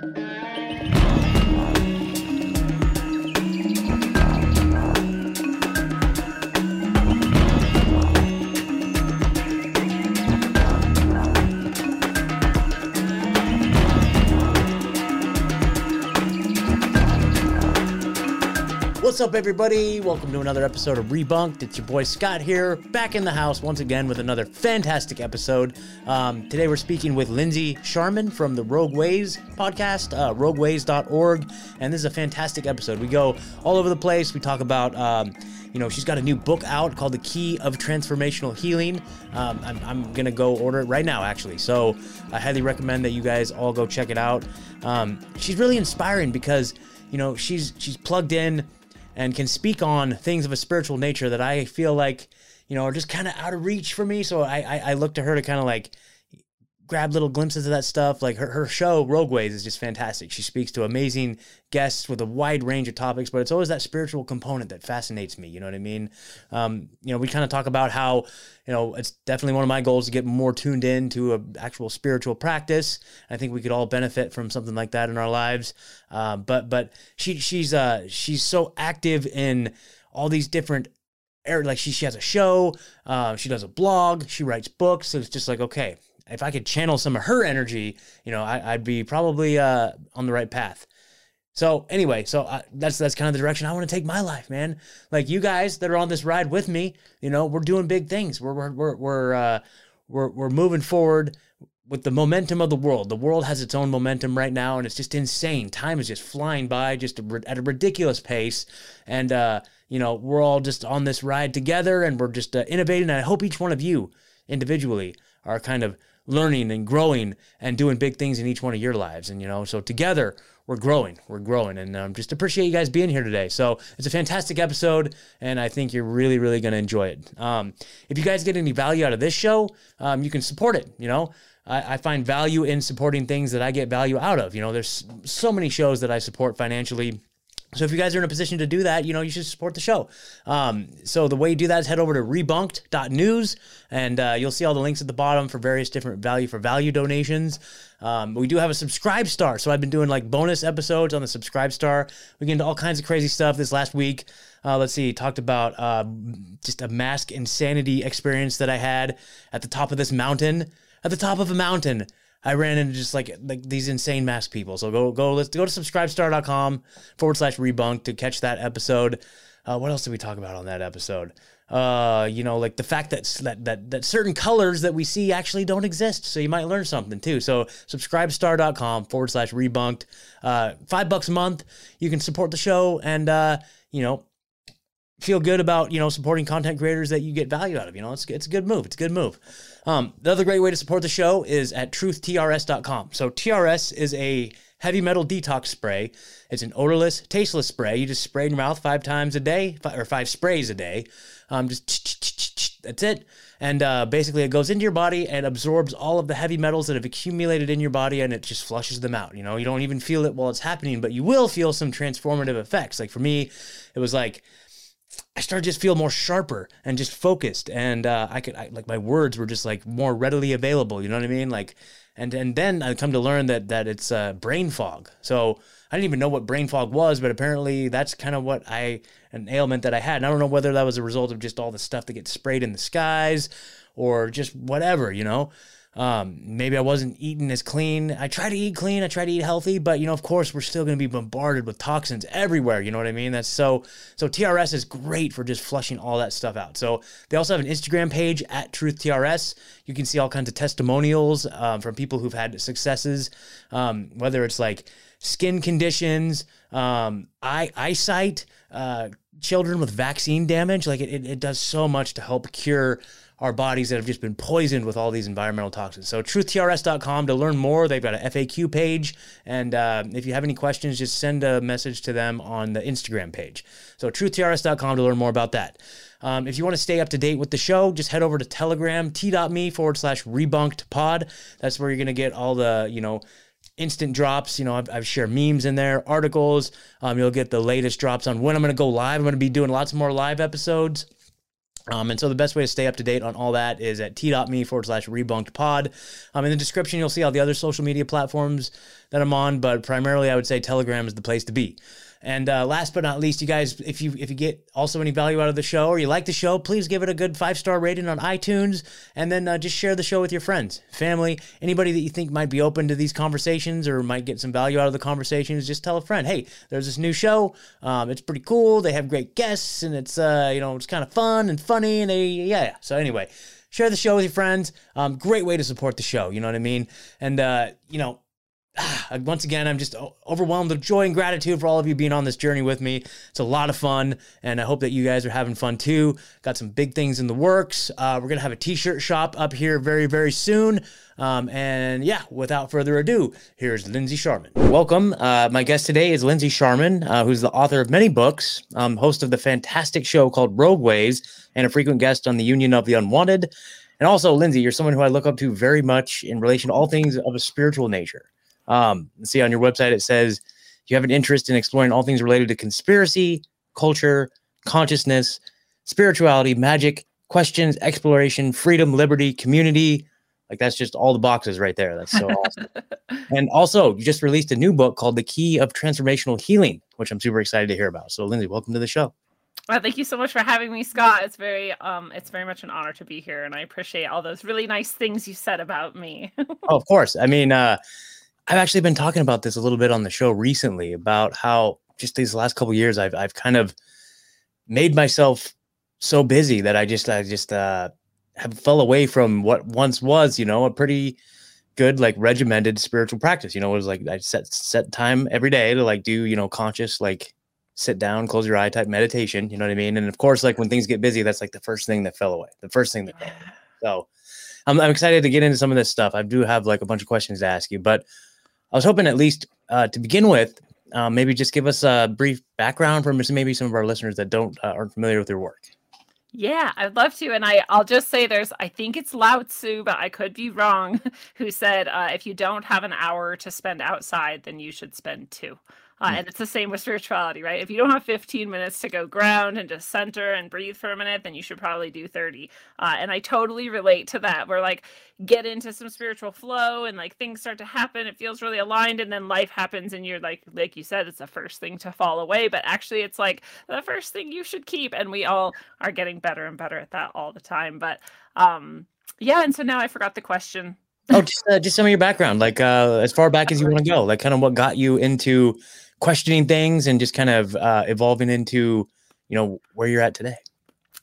Thank you. What's up, everybody? Welcome to another episode of Rebunked. It's your boy Scott here, back in the house once again with another fantastic episode. Um, today we're speaking with Lindsey Scharmyn from the Rogue Ways podcast, uh, rogueways.org, and this is a fantastic episode. We go all over the place. We talk about. Um, you know, she's got a new book out called The Key of Transformational Healing. Um, I'm, I'm going to go order it right now, actually. So I highly recommend that you guys all go check it out. Um, she's really inspiring because, you know, she's she's plugged in and can speak on things of a spiritual nature that I feel like, you know, are just kind of out of reach for me. So I, I, I look to her to kind of like grab little glimpses of that stuff. Like her, her show, Rogue Ways, is just fantastic. She speaks to amazing guests with a wide range of topics, but it's always that spiritual component that fascinates me. You know what I mean? Um, you know, we kind of talk about how, you know, it's definitely one of my goals to get more tuned in to an actual spiritual practice. I think we could all benefit from something like that in our lives. Uh, but but she she's uh she's so active in all these different like she, she has a show uh, she does a blog she writes books so it's just like okay if I could channel some of her energy, you know, I, would be probably uh, on the right path. So anyway, so uh, that's that's kind of the direction I want to take my life, man. Like you guys that are on this ride with me, you know, we're doing big things. We're we're we're we're uh, we're, we're moving forward with the momentum of the world. The world has its own momentum right now, and it's just insane. Time is just flying by, just at a ridiculous pace, and uh, you know, we're all just on this ride together, and we're just uh, innovating. And I hope each one of you individually are kind of learning and growing and doing big things in each one of your lives. And, you know, so together we're growing, we're growing. And um, just appreciate you guys being here today. So it's a fantastic episode, and I think you're really, really going to enjoy it. Um, if you guys get any value out of this show, um, you can support it, you know. I, I find value in supporting things that I get value out of. You know, there's so many shows that I support financially so if you guys are in a position to do that, you know, you should support the show. Um, so the way you do that is head over to rebunked.news and uh, you'll see all the links at the bottom for various different value for value donations. Um, we do have a subscribe star. So I've been doing like bonus episodes on the subscribe star. We get into all kinds of crazy stuff this last week. Uh, let's see, talked about uh, just a mask insanity experience that I had at the top of this mountain. At the top of a mountain I ran into just like like these insane mask people. So go go let's go to subscribestar.com forward slash rebunk to catch that episode. Uh, what else did we talk about on that episode? Uh, you know, like the fact that, that that that certain colors that we see actually don't exist. So you might learn something too. So subscribestar.com forward slash rebunked. Uh, five bucks a month. You can support the show and uh, you know, feel good about you know supporting content creators that you get value out of. You know, it's it's a good move. It's a good move. Um, the other great way to support the show is at truthtrs.com. So TRS is a heavy metal detox spray. It's an odorless, tasteless spray. You just spray in your mouth five times a day, or five sprays a day. Um, just that's it. And uh, basically, it goes into your body and absorbs all of the heavy metals that have accumulated in your body, and it just flushes them out. You know, you don't even feel it while it's happening, but you will feel some transformative effects. Like for me, it was like I started to just feel more sharper and just focused, and uh, I could I, like my words were just like more readily available. You know what I mean? Like, and and then I come to learn that that it's uh, brain fog. So I didn't even know what brain fog was, but apparently that's kind of what I an ailment that I had. And I don't know whether that was a result of just all the stuff that gets sprayed in the skies or just whatever, you know. Um, maybe I wasn't eating as clean. I try to eat clean. I try to eat healthy, but you know, of course, we're still going to be bombarded with toxins everywhere. You know what I mean? That's so. So TRS is great for just flushing all that stuff out. So they also have an Instagram page at Truth TRS. You can see all kinds of testimonials um, from people who've had successes, um, whether it's like skin conditions, um, eye eyesight, uh, children with vaccine damage. Like it, it, it does so much to help cure our bodies that have just been poisoned with all these environmental toxins. So truthtrs.com to learn more. They've got an FAQ page. And uh, if you have any questions, just send a message to them on the Instagram page. So truthtrs.com to learn more about that. Um, if you want to stay up to date with the show, just head over to Telegram, t.me forward slash rebunked pod. That's where you're going to get all the, you know, instant drops. You know, I've, I've shared memes in there, articles. Um, you'll get the latest drops on when I'm going to go live. I'm going to be doing lots more live episodes Um, and so the best way to stay up to date on all that is at t.me forward slash rebunked pod. Um, in the description, you'll see all the other social media platforms that I'm on, but primarily I would say Telegram is the place to be. And uh, last but not least, you guys, if you if you get also any value out of the show or you like the show, please give it a good five star rating on iTunes, and then uh, just share the show with your friends, family, anybody that you think might be open to these conversations or might get some value out of the conversations. Just tell a friend, hey, there's this new show. Um, it's pretty cool. They have great guests, and it's uh, you know it's kind of fun and funny, and they yeah. yeah. So anyway, share the show with your friends. Um, great way to support the show. You know what I mean? And uh, you know once again, I'm just overwhelmed with joy and gratitude for all of you being on this journey with me. It's a lot of fun, and I hope that you guys are having fun too. Got some big things in the works. Uh, we're gonna have a t-shirt shop up here very, very soon. Um, and yeah, without further ado, here's Lindsey Scharmyn. Welcome. Uh, my guest today is Lindsey Scharmyn, uh, who's the author of many books, um, host of the fantastic show called Rogueways, and a frequent guest on the Union of the Unwanted. And also, Lindsey, you're someone who I look up to very much in relation to all things of a spiritual nature. Um, see on your website, it says you have an interest in exploring all things related to conspiracy, culture, consciousness, spirituality, magic, questions, exploration, freedom, liberty, community. Like that's just all the boxes right there. That's so awesome. And also, you just released a new book called The Key of Transformational Healing, which I'm super excited to hear about. So, Lindsey, welcome to the show. Well, thank you so much for having me, Scott. It's very um it's very much an honor to be here and I appreciate all those really nice things you said about me. oh, of course. I mean, uh I've actually been talking about this a little bit on the show recently about how just these last couple years I've I've kind of made myself so busy that I just I just uh have fell away from what once was, you know, a pretty good like regimented spiritual practice. You know, it was like I set set time every day to like do, you know, conscious like sit down, close your eye type meditation, you know what I mean? And of course, like when things get busy, that's like the first thing that fell away. The first thing that fell away. So I'm, I'm excited to get into some of this stuff. I do have like a bunch of questions to ask you, but I was hoping at least uh, to begin with, uh, maybe just give us a brief background from maybe some of our listeners that don't uh, aren't familiar with your work. Yeah, I'd love to. And I, I'll just say there's, I think it's Lao Tzu, but I could be wrong, who said, uh, if you don't have an hour to spend outside, then you should spend two. Uh, mm. and it's the same with spirituality, right? If you don't have 15 minutes to go ground and just center and breathe for a minute, then you should probably do 30. Uh, and I totally relate to that. Where like get into some spiritual flow and like things start to happen, it feels really aligned, and then life happens, and you're like, like you said, it's the first thing to fall away, but actually, it's like the first thing you should keep. And we all are getting better and better at that all the time. But um, yeah, and so now I forgot the question. oh, just uh, just some of your background, like uh, as far back as you want to go, like kind of what got you into questioning things and just kind of uh, evolving into you know where you're at today.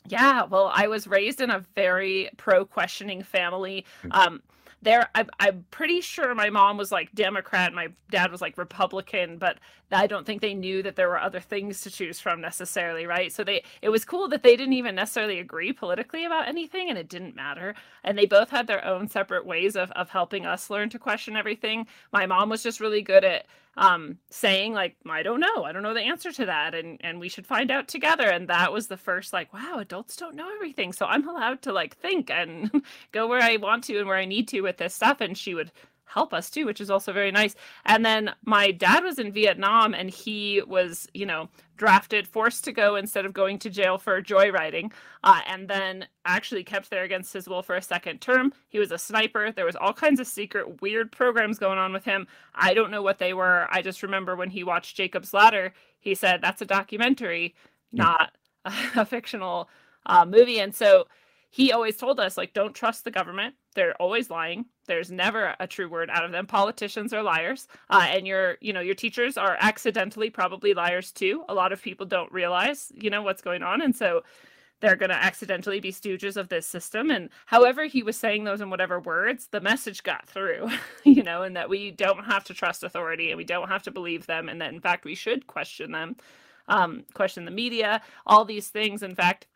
Yeah well i was raised in a very pro questioning family. Mm. um there I, i'm pretty sure my mom was like democrat my dad was like republican but i don't think they knew that there were other things to choose from necessarily right? So they it was cool that they didn't even necessarily agree politically about anything and it didn't matter. And they both had their own separate ways of, of helping us learn to question everything. My mom was just really good at um, saying like i don't know. I don't know the answer to that and and we should find out together. And that was the first like wow adults don't know everything. So i'm allowed to like think and go where i want to and where i need to with this stuff and she would help us too, which is also very nice. And then my dad was in Vietnam and he was, you know, drafted, forced to go instead of going to jail for joyriding, uh, and then actually kept there against his will for a second term. He was a sniper. There was all kinds of secret, weird programs going on with him. I don't know what they were. I just remember when he watched Jacob's Ladder, he said, that's a documentary, not a, a fictional uh, movie. And so he always told us like don't trust the government they're always lying. There's never a true word out of them. Politicians are liars. Uh, and your you know your teachers are accidentally probably liars too. A lot of people don't realize you know what's going on. And so they're going to accidentally be stooges of this system. And however he was saying those in whatever words the message got through you know and that we don't have to trust authority and we don't have to believe them. And that in fact we should question them um, question the media all these things. In fact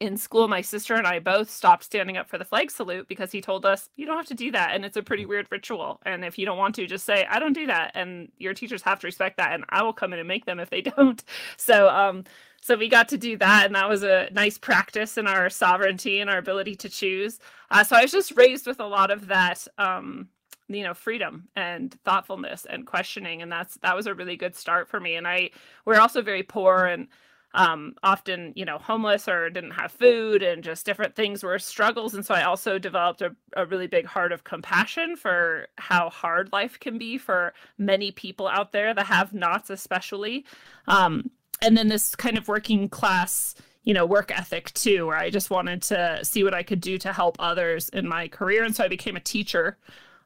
in school, my sister and I both stopped standing up for the flag salute because he told us you don't have to do that, and it's a pretty weird ritual. And if you don't want to, just say I don't do that, and your teachers have to respect that, and I will come in and make them if they don't. So, um, so we got to do that, and that was a nice practice in our sovereignty and our ability to choose. Uh, so I was just raised with a lot of that. Um, you know freedom and thoughtfulness and questioning and that's that was a really good start for me and i we're also very poor and um, often, you know, homeless or didn't have food and just different things were struggles. And so I also developed a, a really big heart of compassion for how hard life can be for many people out there, the have nots especially. Um, and then this kind of working class you know work ethic too where i just wanted to see what i could do to help others in my career and so i became a teacher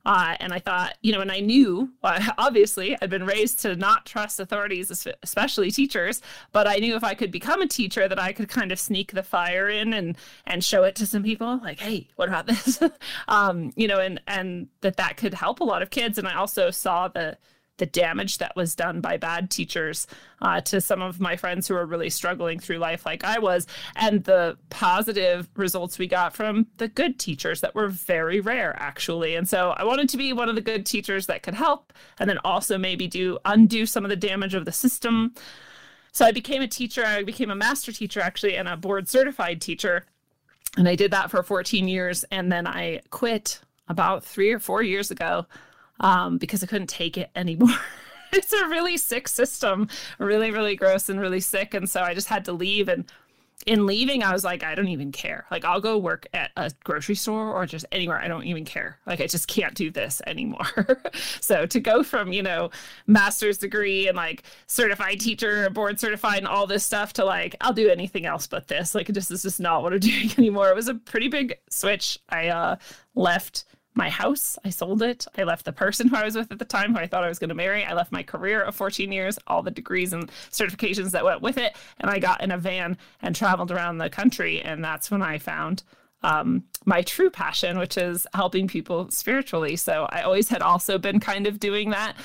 uh, and I thought, you know, and I knew, obviously, I'd been raised to not trust authorities, especially teachers. But I knew if I could become a teacher, that I could kind of sneak the fire in and and show it to some people, like, hey, what about this? um, you know, and and that that could help a lot of kids. And I also saw the the damage that was done by bad teachers uh, to some of my friends who are really struggling through life like I was, and the positive results we got from the good teachers that were very rare, actually. And so I wanted to be one of the good teachers that could help, and then also maybe do undo some of the damage of the system. So I became a teacher. I became a master teacher, actually, and a board certified teacher. And I did that for 14 years. And then I quit about three or four years ago um, because I couldn't take it anymore. it's a really sick system, really, really gross and really sick. And so I just had to leave. And in leaving, I was like, I don't even care. Like, I'll go work at a grocery store or just anywhere. I don't even care. Like, I just can't do this anymore. so to go from, you know, master's degree and like certified teacher, board certified, and all this stuff to like, I'll do anything else but this. Like, just is just not what I'm doing anymore. It was a pretty big switch. I uh, left my house. I sold it. I left the person who I was with at the time who I thought I was going to marry. I left my career of 14 years, all the degrees and certifications that went with it. And I got in a van and traveled around the country. And that's when I found um, my true passion, which is helping people spiritually. So I always had also been kind of doing that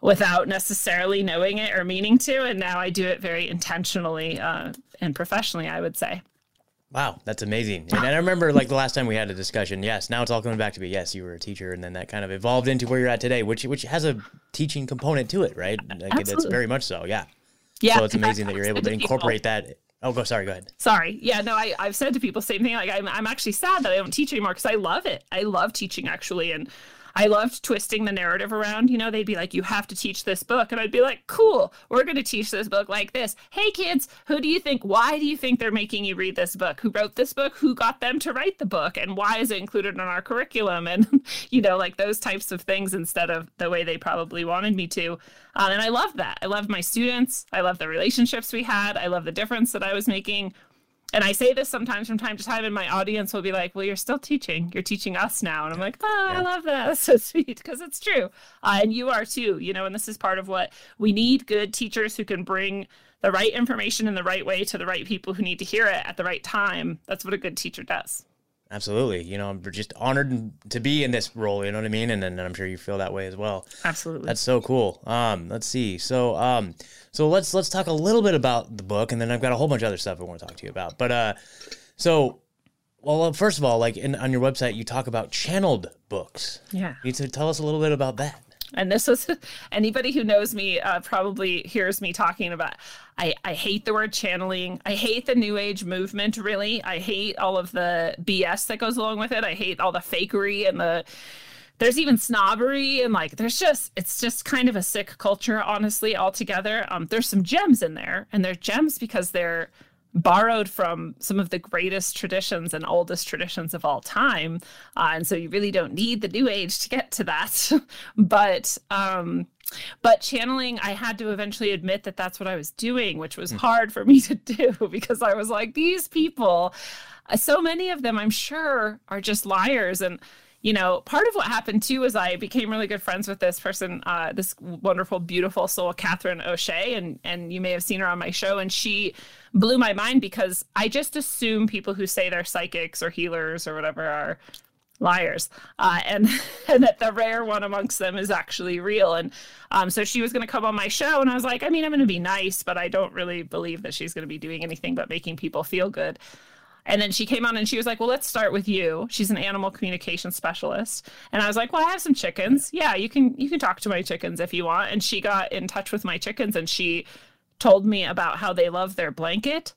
without necessarily knowing it or meaning to. And now I do it very intentionally uh, and professionally, I would say. Wow, that's amazing. And I remember like the last time we had a discussion. Yes, now it's all coming back to me. Yes, you were a teacher, and then that kind of evolved into where you're at today, which which has a teaching component to it, right? Like Absolutely. it's very much so. Yeah. Yeah. So it's amazing that you're able to incorporate that. Oh, go. Sorry. Go ahead. Sorry. Yeah. No, I I've said to people same thing. Like I'm I'm actually sad that I don't teach anymore because I love it. I love teaching actually, and I loved twisting the narrative around. You know, they'd be like, you have to teach this book. And I'd be like, cool, we're going to teach this book like this. Hey, kids, who do you think, why do you think they're making you read this book? Who wrote this book? Who got them to write the book? And why is it included in our curriculum? And, you know, like those types of things instead of the way they probably wanted me to. Um, and I love that. I love my students. I love the relationships we had. I love the difference that I was making and I say this sometimes from time to time, and my audience will be like, "Well, you're still teaching. You're teaching us now." And I'm like, "Oh, yeah. I love that. That's so sweet because it's true, uh, and you are too. You know, and this is part of what we need: good teachers who can bring the right information in the right way to the right people who need to hear it at the right time. That's what a good teacher does." Absolutely. You know, I'm just honored to be in this role. You know what I mean? And, and I'm sure you feel that way as well. Absolutely. That's so cool. Um, let's see. So, um, so let's let's talk a little bit about the book, and then I've got a whole bunch of other stuff I want to talk to you about. But uh, so, well, first of all, like in, on your website, you talk about channeled books. Yeah. You need to tell us a little bit about that. And this was anybody who knows me uh, probably hears me talking about. I, I hate the word channeling. I hate the new age movement, really. I hate all of the BS that goes along with it. I hate all the fakery and the there's even snobbery and like there's just it's just kind of a sick culture honestly altogether um there's some gems in there and they're gems because they're borrowed from some of the greatest traditions and oldest traditions of all time. Uh, and so you really don't need the new age to get to that. but um, but channeling, I had to eventually admit that that's what I was doing, which was mm. hard for me to do because I was like, these people, uh, so many of them, I'm sure, are just liars. And you know, part of what happened too is I became really good friends with this person, uh, this wonderful, beautiful soul, Catherine O'Shea, and and you may have seen her on my show, and she blew my mind because I just assume people who say they're psychics or healers or whatever are liars uh, and and that the rare one amongst them is actually real and um, so she was going to come on my show and i was like i mean i'm going to be nice but i don't really believe that she's going to be doing anything but making people feel good and then she came on and she was like, Well, let's start with you. She's an animal communication specialist. And I was like, Well, I have some chickens. Yeah, you can you can talk to my chickens if you want. And she got in touch with my chickens and she told me about how they love their blanket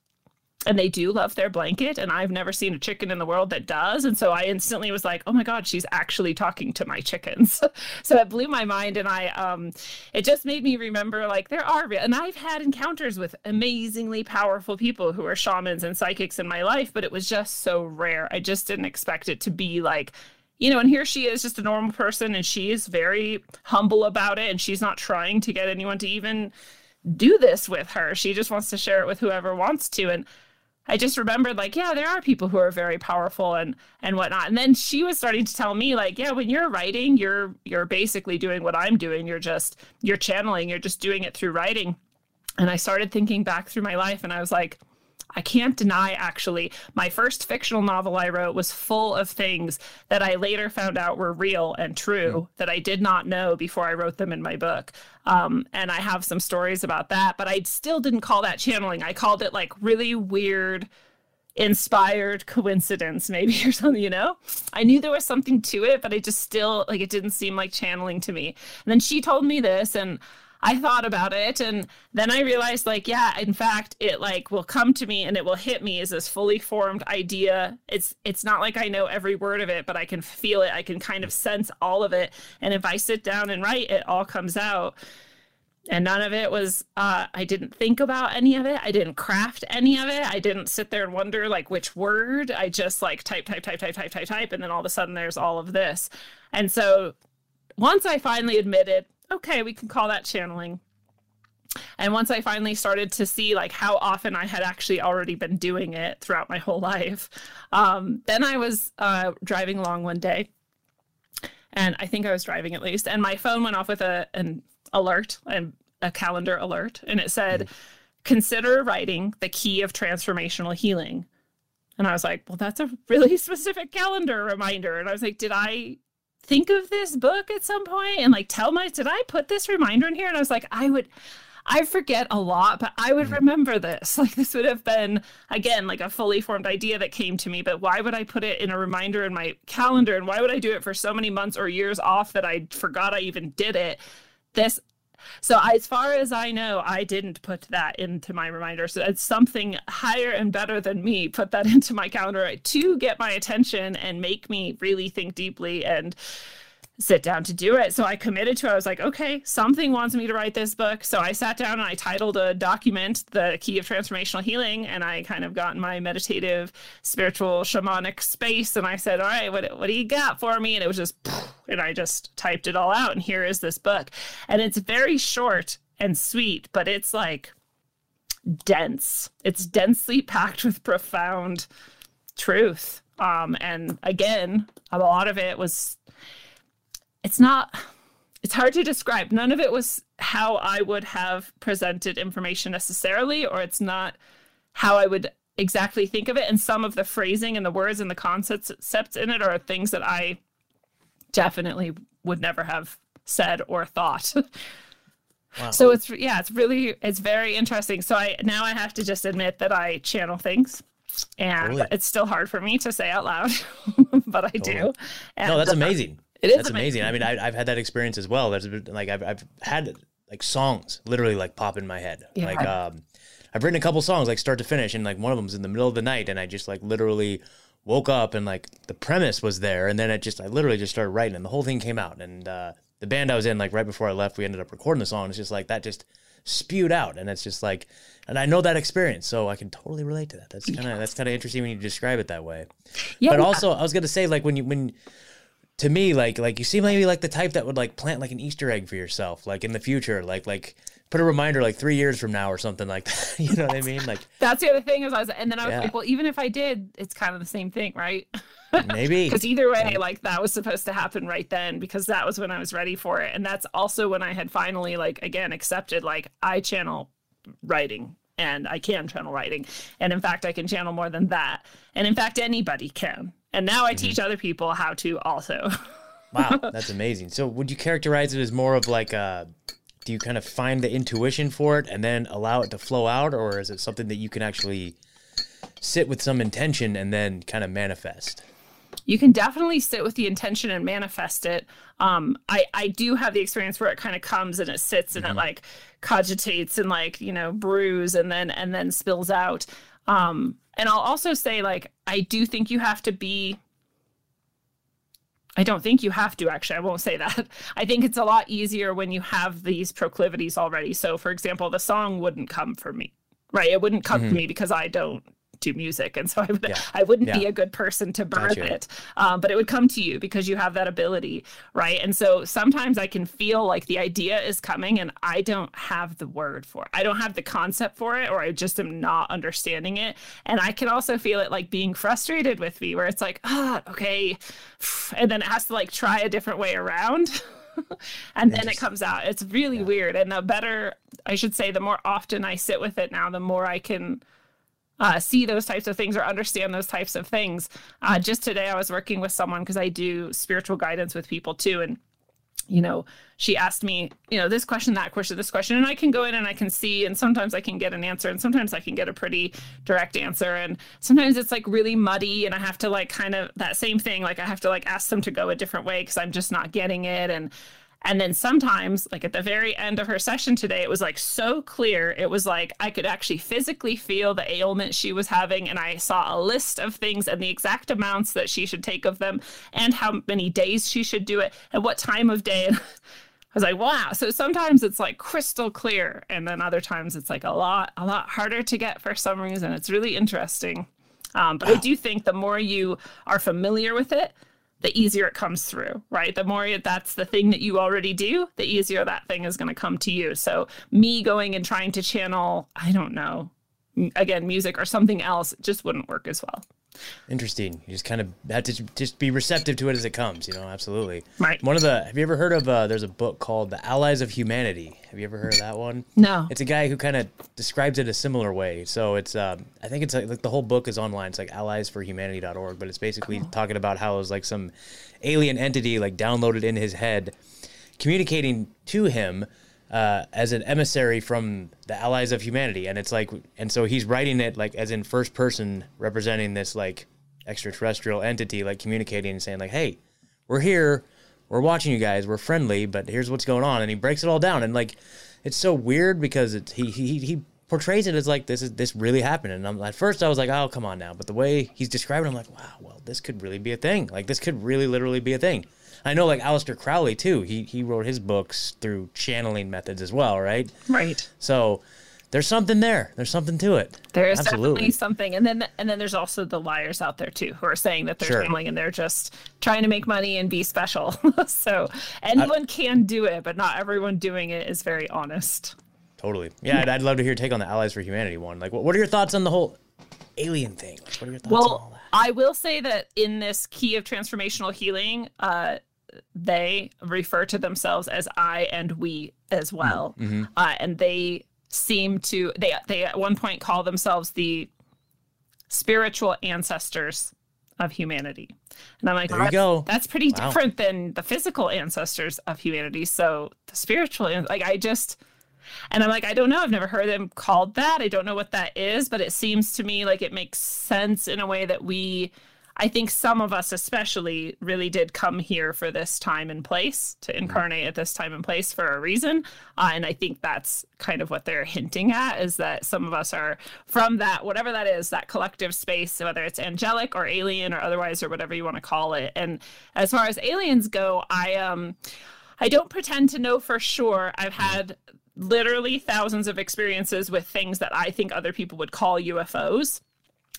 and they do love their blanket and i've never seen a chicken in the world that does and so i instantly was like oh my god she's actually talking to my chickens. So it blew my mind and i um it just made me remember like there are and i've had encounters with amazingly powerful people who are shamans and psychics in my life but it was just so rare. I just didn't expect it to be like you know, and here she is just a normal person and she is very humble about it and she's not trying to get anyone to even do this with her. She just wants to share it with whoever wants to. And I just remembered like, yeah, there are people who are very powerful and and whatnot. And then she was starting to tell me like, yeah, when you're writing, you're you're basically doing what I'm doing. You're just you're channeling. You're just doing it through writing. And I started thinking back through my life, and I was like, I can't deny actually, my first fictional novel I wrote was full of things that I later found out were real and true mm. that I did not know before I wrote them in my book. Um, and I have some stories about that, but I still didn't call that channeling. I called it like really weird inspired coincidence maybe or something you know i knew there was something to it but i just still like it didn't seem like channeling to me and then she told me this and I thought about it and then I realized like yeah in fact it like will come to me and it will hit me as this fully formed idea. It's it's not like I know every word of it but I can feel it. I can kind of sense all of it. And if I sit down and write it all comes out. And none of it was uh, i didn't think about any of it. I didn't craft any of it. I didn't sit there and wonder like which word. I just like type type type type type type type and then all of a sudden there's all of this. And so once i finally admitted okay, we can call that channeling. And once I finally started to see like how often I had actually already been doing it throughout my whole life, um, then I was uh, driving along one day, and I think I was driving at least, and my phone went off with a an alert and a calendar alert, and it said, mm-hmm. "Consider writing the key of transformational healing." And I was like, "Well, that's a really specific calendar reminder." And I was like, "Did I think of this book at some point and like tell my did I put this reminder in here? And I was like, I would I forget a lot, but I would mm-hmm. remember this. Like this would have been again like a fully formed idea that came to me, but why would I put it in a reminder in my calendar and why would I do it for so many months or years off that I forgot I even did it? This so as far as I know, I didn't put that into my reminder. So it's something higher and better than me put that into my calendar to get my attention and make me really think deeply and sit down to do it. So I committed to it. I was like, okay, something wants me to write this book. So I sat down and I titled a document, The Key of Transformational Healing. And I kind of got in my meditative, spiritual, shamanic space. And I said, all right, what, what do you got for me? And it was just, and I just typed it all out. And here is this book. And it's very short and sweet, but it's like dense. It's densely packed with profound truth. Um, and again, a lot of it was it's not it's hard to describe. None of it was how I would have presented information necessarily, or it's not how I would exactly think of it. And some of the phrasing and the words and the concepts in it are things that I definitely would never have said or thought. Wow. So it's yeah, it's really it's very interesting. So I now I have to just admit that I channel things and totally. it's still hard for me to say out loud, but I oh, totally. do. And, no, that's uh, amazing. It is That's amazing. amazing. I mean, I, have had that experience as well. There's been, like I've I've had like songs literally like pop in my head. Yeah. Like um, I've written a couple songs like start to finish, and like one of them was in the middle of the night, and I just like literally woke up and like the premise was there, and then it just I literally just started writing, and the whole thing came out. And uh, the band I was in, like right before I left, we ended up recording the song. It's just like that just spewed out, and it's just like, and I know that experience, so I can totally relate to that. That's kind of yeah. that's kind of interesting when you describe it that way. Yeah. But also, I was gonna say like when you when to me like like you seem maybe like the type that would like plant like an easter egg for yourself like in the future like like put a reminder like three years from now or something like that you know what i mean? Like that's the other thing is i was and then i was yeah. like well even if i did it's kind of the same thing right? Maybe. Because either way like that was supposed to happen right then because that was when i was ready for it. And that's also when i had finally like again accepted like i channel writing and i can channel writing. And in fact i can channel more than that. And in fact anybody can and now I mm-hmm. teach other people how to also. wow, that's amazing. So would you characterize it as more of like a do you kind of find the intuition for it and then allow it to flow out or is it something that you can actually sit with some intention and then kind of manifest? you can definitely sit with the intention and manifest it. Um, I I do have the experience where it kind of comes and it sits and mm-hmm. it like cogitates and like you know brews and then and then spills out. Um, and I'll also say, like, I do think you have to be. I don't think you have to actually. I won't say that. I think it's a lot easier when you have these proclivities already. So, for example, the song wouldn't come for me, right? It wouldn't come mm-hmm. to me because I don't music. And so i, would, yeah. I wouldn't yeah. be a good person to birth it um, but it would come to you because you have that ability right? And so sometimes i can feel like the idea is coming and i don't have the word for it. I don't have the concept for it or i just am not understanding it. And i can also feel it like being frustrated with me where it's like ah okay. And then it has to like try a different way around. And then it comes out. It's really yeah. weird. And the better i should say the more often i sit with it now the more i can uh, see those types of things or understand those types of things. Uh, just today, I was working with someone because I do spiritual guidance with people too, and you know, she asked me, you know, this question, that question, this question, and I can go in and I can see, and sometimes I can get an answer, and sometimes I can get a pretty direct answer, and sometimes it's like really muddy, and I have to like kind of that same thing, like I have to like ask them to go a different way because I'm just not getting it, and and then sometimes, like at the very end of her session today, it was like so clear. It was like I could actually physically feel the ailment she was having. And I saw a list of things and the exact amounts that she should take of them and how many days she should do it and what time of day. And I was like, wow. So sometimes it's like crystal clear. And then other times it's like a lot, a lot harder to get for some reason. It's really interesting. Um, but wow. I do think the more you are familiar with it, the easier it comes through, right? The more that's the thing that you already do, the easier that thing is going to come to you. So, me going and trying to channel, I don't know, again, music or something else just wouldn't work as well. Interesting. You just kind of have to just be receptive to it as it comes. You know, absolutely. Right. One of the. Have you ever heard of? Uh, there's a book called The Allies of Humanity. Have you ever heard of that one? No. It's a guy who kind of describes it a similar way. So it's. Um, I think it's like, like, the whole book is online. It's like alliesforhumanity.org, but it's basically oh. talking about how it was like some alien entity like downloaded in his head, communicating to him uh, as an emissary from the allies of humanity. And it's like and so he's writing it like as in first person representing this like extraterrestrial entity like communicating and saying like hey we're here. We're watching you guys. We're friendly but here's what's going on. And he breaks it all down. And like it's so weird because it's he he, he portrays it as like this is this really happened. And I'm, at first i was like oh come on now. But the way he's describing it, i'm like wow well this could really be a thing. Like this could really literally be a thing I know like Aleister Crowley too. He he wrote his books through channeling methods as well, right? Right. So there's something there. There's something to it. There's Absolutely. definitely something. And then and then there's also the liars out there too who are saying that they're sure. channeling and they're just trying to make money and be special. so anyone I, can do it, but not everyone doing it is very honest. Totally. Yeah, I'd, I'd love to hear your take on the Allies for Humanity one. Like, what, what are your thoughts on the whole alien thing? Like, what are your thoughts well, I will say that in this key of transformational healing, uh, they refer to themselves as I and we as well, mm-hmm. uh, and they seem to they they at one point call themselves the spiritual ancestors of humanity. And I'm like, there you go. That's pretty wow. different than the physical ancestors of humanity. So the spiritual, like I just, and I'm like, I don't know. I've never heard them called that. I don't know what that is, but it seems to me like it makes sense in a way that we I think some of us, especially, really did come here for this time and place to mm-hmm. incarnate at this time and place for a reason. Uh, and I think that's kind of what they're hinting at is that some of us are from that, whatever that is, that collective space, whether it's angelic or alien or otherwise or whatever you want to call it. And as far as aliens go, I um, I don't pretend to know for sure. I've mm-hmm. had literally thousands of experiences with things that I think other people would call UFOs.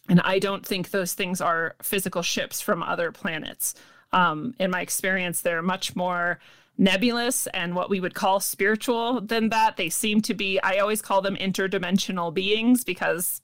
And I don't think those things are physical ships from other planets. Um, in my experience, they're much more nebulous and what we would call spiritual than that. They seem to be, I always call them interdimensional beings because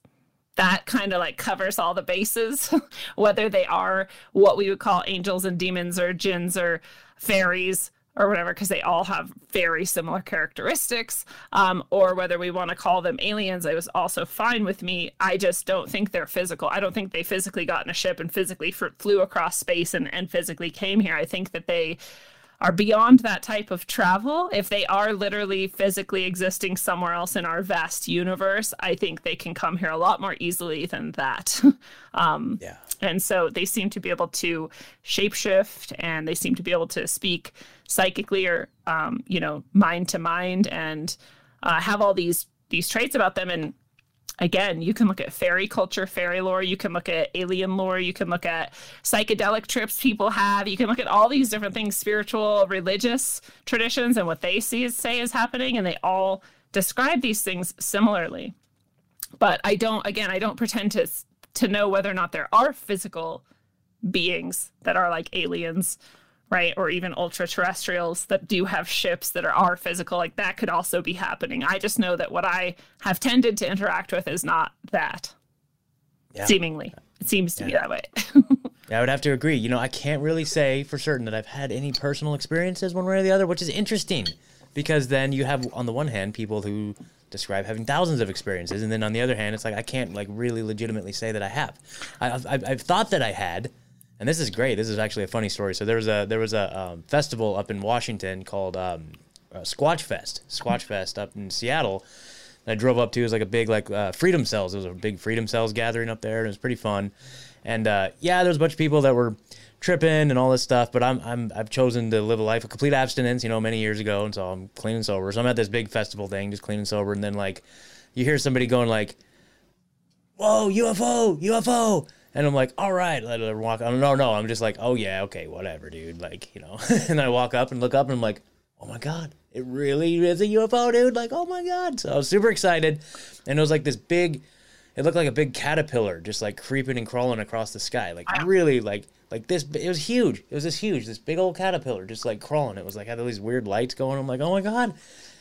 that kind of like covers all the bases, whether they are what we would call angels and demons or jinns or fairies or whatever, because they all have very similar characteristics, um, or whether we want to call them aliens, it was also fine with me. I just don't think they're physical. I don't think they physically got in a ship and physically f- flew across space and, and physically came here. I think that they are beyond that type of travel, if they are literally physically existing somewhere else in our vast universe, I think they can come here a lot more easily than that. um, yeah. And so they seem to be able to shapeshift and they seem to be able to speak psychically or, um, you know, mind to mind and uh, have all these these traits about them. And again, you can look at fairy culture, fairy lore, you can look at alien lore, you can look at psychedelic trips people have, you can look at all these different things, spiritual, religious traditions, and what they see say is happening, and they all describe these things similarly. But I don't, again, I don't pretend to to know whether or not there are physical beings that are like aliens right? Or even ultra terrestrials that do have ships that are, are physical like that could also be happening. I just know that what i have tended to interact with is not that. Yeah. seemingly. It seems to yeah. be that way. Yeah, i would have to agree. You know i can't really say for certain that i've had any personal experiences one way or the other which is interesting because then you have on the one hand people who describe having thousands of experiences and then on the other hand it's like i can't like really legitimately say that i have. I, have I've thought that i had and this is great. This is actually a funny story. So there was a there was a um, festival up in Washington called um, uh, Squatch Fest, Squatch Fest up in Seattle. I drove up to. It was like a big like uh, Freedom Cells. It was a big Freedom Cells gathering up there, and it was pretty fun. And uh, yeah, there was a bunch of people that were tripping and all this stuff. But I'm I'm I've chosen to live a life of complete abstinence. You know, many years ago, and so I'm clean and sober. So I'm at this big festival thing, just clean and sober, and then like you hear somebody going like, "Whoa, UFO, UFO!" And I'm like, all right, let her walk. I'm, no, no. I'm just like, oh yeah, okay, whatever, dude. Like, you know. and I walk up and look up and I'm like, oh my god, it really is a UFO, dude. Like, oh my god. So I was super excited, and it was like this big. It looked like a big caterpillar just like creeping and crawling across the sky, like really like like this. It was huge. It was this huge, this big old caterpillar just like crawling. It was like had all these weird lights going. I'm like, oh my god,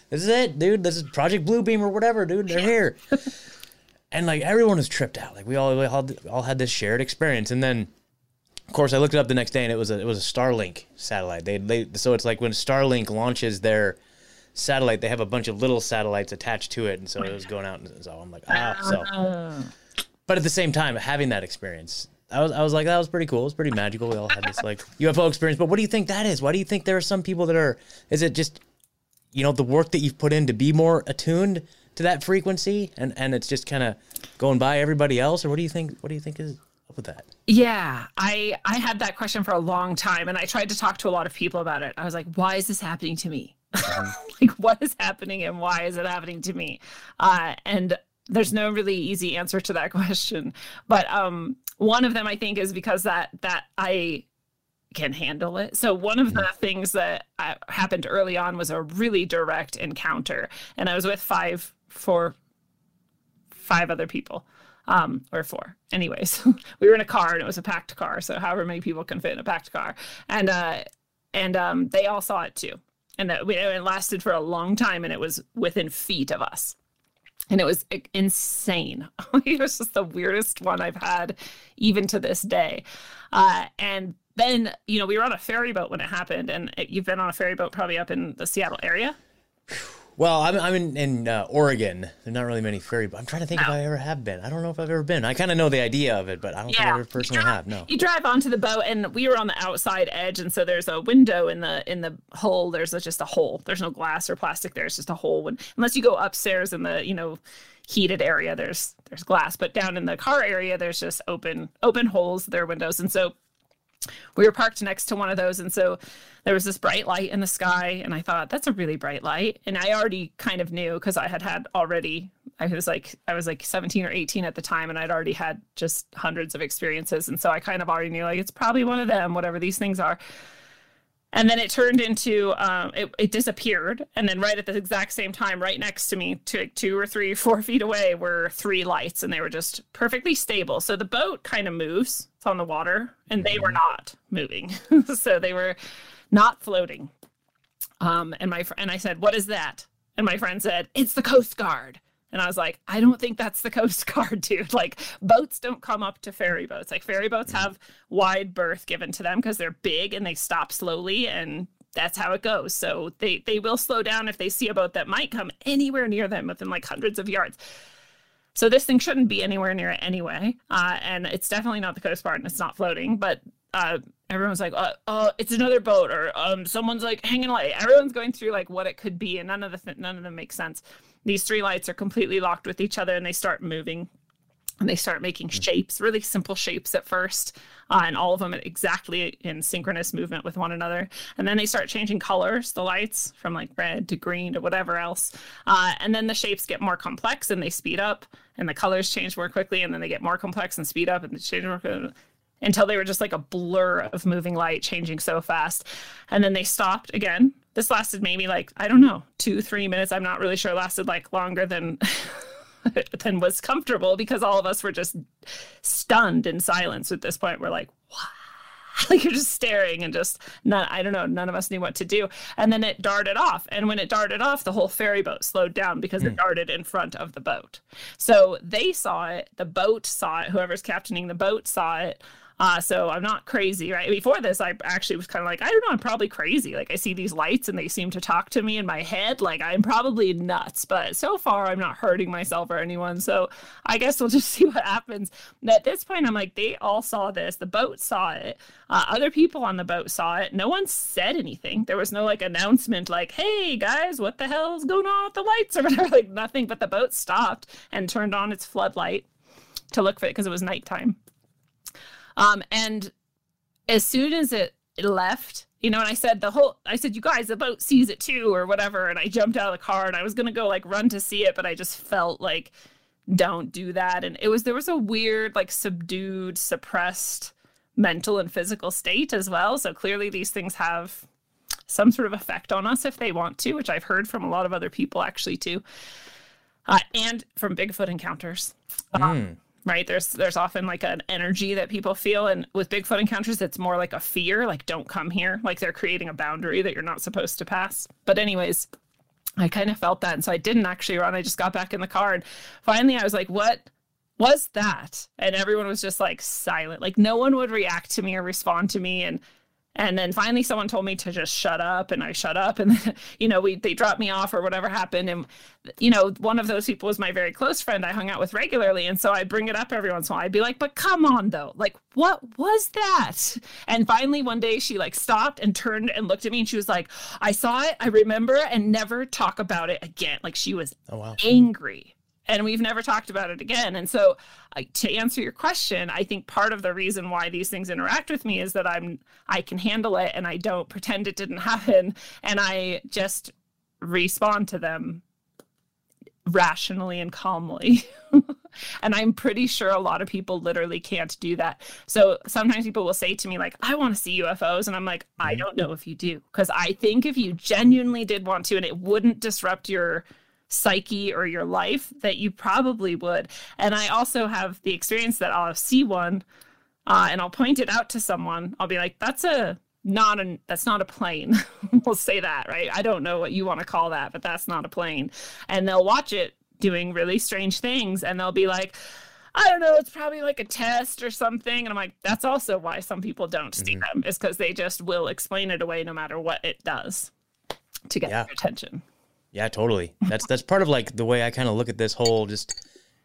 this is it, dude. This is Project Bluebeam or whatever, dude. They're here and like everyone was tripped out. Like we all we all, all had this shared experience, and then of course I looked it up the next day, and it was a it was a Starlink satellite. They they so it's like when Starlink launches their satellite, they have a bunch of little satellites attached to it, and so it was going out, and so I'm like ah so. But at the same time, having that experience, I was I was like that was pretty cool. It was pretty magical. We all had this like UFO experience. But what do you think that is? Why do you think there are some people that are? Is it just you know the work that you've put in to be more attuned? To that frequency and and it's just kind of going by everybody else or what do you think what do you think is up with that? Yeah i i had that question for a long time and i tried to talk to a lot of people about it. I was like why is this happening to me? Uh-huh. like what is happening and why is it happening to me? Uh, and there's no really easy answer to that question but um one of them i think is because that that i can handle it. So one of the things that uh, happened early on was a really direct encounter, and I was with five for five other people um, or four. Anyways, we were in a car and it was a packed car, so however many people can fit in a packed car, and uh, and um, they all saw it too, and that we, it lasted for a long time, and it was within feet of us, and it was insane. it was just the weirdest one I've had, even to this day, uh, and. Then you know we were on a ferry boat when it happened, and you've been on a ferry boat probably up in the Seattle area. Well, I'm, I'm in, in uh, Oregon. There's not really many ferry, but I'm trying to think if I ever have been. I don't know if I've ever been. I kind of know the idea of it, but I don't yeah. think I ever personally drive, have. No. You drive onto the boat, and we were on the outside edge, and so there's a window in the in the hull. There's a, just a hole. There's no glass or plastic. There's just a hole. When, unless you go upstairs in the you know heated area, there's there's glass, but down in the car area, there's just open open holes. There are windows, and so we were parked next to one of those and so there was this bright light in the sky and i thought that's a really bright light. And i already kind of knew because i had had already i was like i was like 17 or 18 at the time and i'd already had just hundreds of experiences and so i kind of already knew like it's probably one of them whatever these things are and then it turned into um, it, it, disappeared. And then right at the exact same time right next to me two, two or three four feet away were three lights and they were just perfectly stable. So the boat kind of moves it's on the water and they were mm-hmm. not moving. So they were not floating. Um, and my fr- and i said what is that? And my friend said it's the coast guard and I was like, I don't think that's the Coast Guard, dude. Like, boats don't come up to ferry boats. Like, ferry boats have wide berth given to them because they're big and they stop slowly, and that's how it goes. So they they will slow down if they see a boat that might come anywhere near them within like hundreds of yards. So this thing shouldn't be anywhere near it anyway, uh, and it's definitely not the Coast Guard, and it's not floating. But uh, everyone's like, uh, "Oh, it's another boat," or um, someone's like hanging light. Everyone's going through like what it could be, and none of the th- none of them make sense these three lights are completely locked with each other and they start moving and they start making shapes, really simple shapes at first, uh, and all of them exactly in synchronous movement with one another. And then they start changing colors, the lights from like red to green to whatever else. Uh, and then the shapes get more complex and they speed up, and the colors change more quickly, and then they get more complex and speed up and they change more quickly until they were just like a blur of moving light changing so fast. And then they stopped again. This lasted maybe like, I don't know, two, three minutes. I'm not really sure. It lasted like longer than than was comfortable because all of us were just stunned in silence at this point. We're like, what? Like you're just staring and just none I don't know, none of us knew what to do. And then it darted off. And when it darted off, the whole ferry boat slowed down because it hmm. darted in front of the boat. So they saw it, the boat saw it, whoever's captaining the boat saw it. Uh, so I'm not crazy, right? Before this, I actually was kind of like, I don't know, I'm probably crazy. Like I see these lights and they seem to talk to me in my head. Like I'm probably nuts, but so far I'm not hurting myself or anyone. So I guess we'll just see what happens. At this point, I'm like, they all saw this. The boat saw it. Uh, other people on the boat saw it. No one said anything. There was no like announcement, like, "Hey guys, what the hell's going on with the lights?" or whatever. Like nothing. But the boat stopped and turned on its floodlight to look for it because it was nighttime. Um, and as soon as it, left, you know, and I said the whole, I said, you guys, the boat sees it too, or whatever. And I jumped out of the car and I was gonna go like run to see it, but I just felt like, don't do that. And it was there was a weird, like subdued, suppressed mental and physical state as well. So clearly these things have some sort of effect on us if they want to, which I've heard from a lot of other people actually too. Uh, and from Bigfoot encounters. Um, Mm. Right? There's there's often like an energy that people feel and with bigfoot encounters it's more like a fear like don't come here. Like they're creating a boundary that you're not supposed to pass. But anyways i kind of felt that and so i didn't actually run. I just got back in the car and finally i was like what was that? And everyone was just like silent. Like no one would react to me or respond to me and and then finally someone told me to just shut up and I shut up and you know we they dropped me off or whatever happened and you know one of those people was my very close friend I hung out with regularly and so I bring it up every once in a while. I'd be like but come on though. Like what was that? And finally one day she like stopped and turned and looked at me and she was like I saw it I remember and never talk about it again. Like she was Oh wow. angry and we've never talked about it again. And so I, to answer your question i think part of the reason why these things interact with me is that i'm i can handle it and i don't pretend it didn't happen. And i just respond to them rationally and calmly. And i'm pretty sure a lot of people literally can't do that. So sometimes people will say to me like i want to see ufos and i'm like i Mhm. don't know if you do. Because i think if you genuinely did want to and it wouldn't disrupt your psyche or your life that you probably would. And i also have the experience that i'll see one uh, and i'll point it out to someone. I'll be like that's a not a that's not a plane. We'll say that right? I don't know what you want to call that but that's not a plane. And they'll watch it doing really strange things and they'll be like i don't know it's probably like a test or something. And i'm like that's also why some people don't see Mhm. them is because they just will explain it away no matter what it does to get Yeah. their attention Yeah, totally. That's that's part of like the way I kind of look at this whole just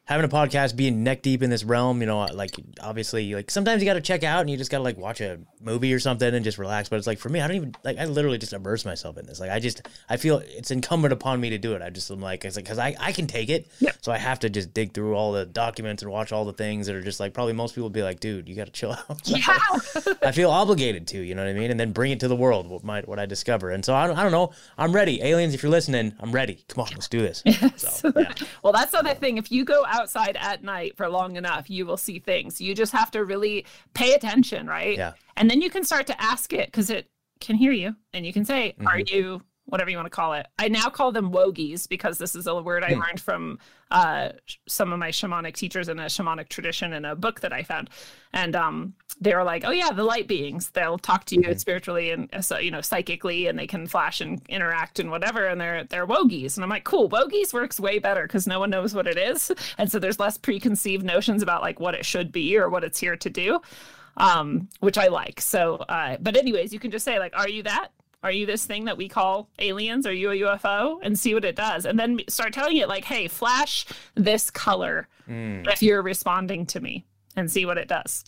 having a podcast, being neck deep in this realm. You know, like obviously, like sometimes you got to check out and you just got to like watch a movie or something and just relax. But it's like for me, I don't even like I literally just immerse myself in this. Like I just I feel it's incumbent upon me to do it. I just am like it's like because I I can take it. Yeah. So I have to just dig through all the documents and watch all the things that are just like probably most people would be like, dude, you got to chill out. So yeah I feel obligated to, you know what I mean, and then bring it to the world what might what I discover. And so I don't, I don't know. I'm ready, aliens. If you're listening, I'm ready. Come on, let's do this. So, yeah. well, that's the other thing. If you go outside at night for long enough, you will see things. You just have to really pay attention, right? Yeah. And then you can start to ask it because it can hear you and you can say, Are Mm-hmm. you whatever you want to call it? I now call them wogies because this is a word I Hmm. learned from uh, some of my shamanic teachers in a shamanic tradition in a book that I found. And um, they were like, Oh, yeah, the light beings. They'll talk to you Mhm. spiritually and uh, so, you know, psychically, and they can flash and interact and whatever. And they're, they're wogies. And I'm like, Cool, wogies works way better because no one knows what it is. And so there's less preconceived notions about like what it should be or what it's here to do um, which I like. So, uh, but anyways, you can just say like, "Are you that? Are you this thing that we call aliens? Are you a UFO?" and see what it does, and then start telling it like, "Hey, flash this color Mm. if you're responding to me," and see what it does.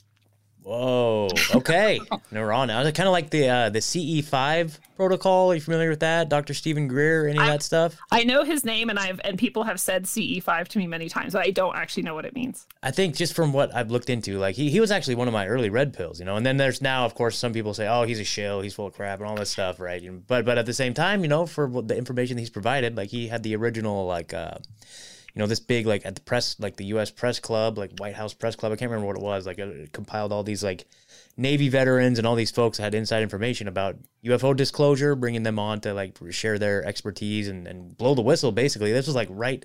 Whoa. Okay. no, we're now. Kind of like the uh, the CE5 protocol. Are you familiar with that, Dr. Steven Greer? Any of that stuff? I know his name, and I've and people have said CE5 to me many times, but I don't actually know what it means. I think just from what I've looked into, like he, he was actually one of my early red pills, you know. And then there's now, of course, some people say, oh, he's a shill, he's full of crap, and all this stuff, right? But but at the same time, you know, for the information he's provided, like he had the original like. uh you know, this big like at the press, like the U.S. Press Club, like White House Press Club. I can't remember what it was. Like uh, it compiled all these like Navy veterans and all these folks that had inside information about UFO disclosure, bringing them on to like share their expertise and, and blow the whistle. Basically, this was like right,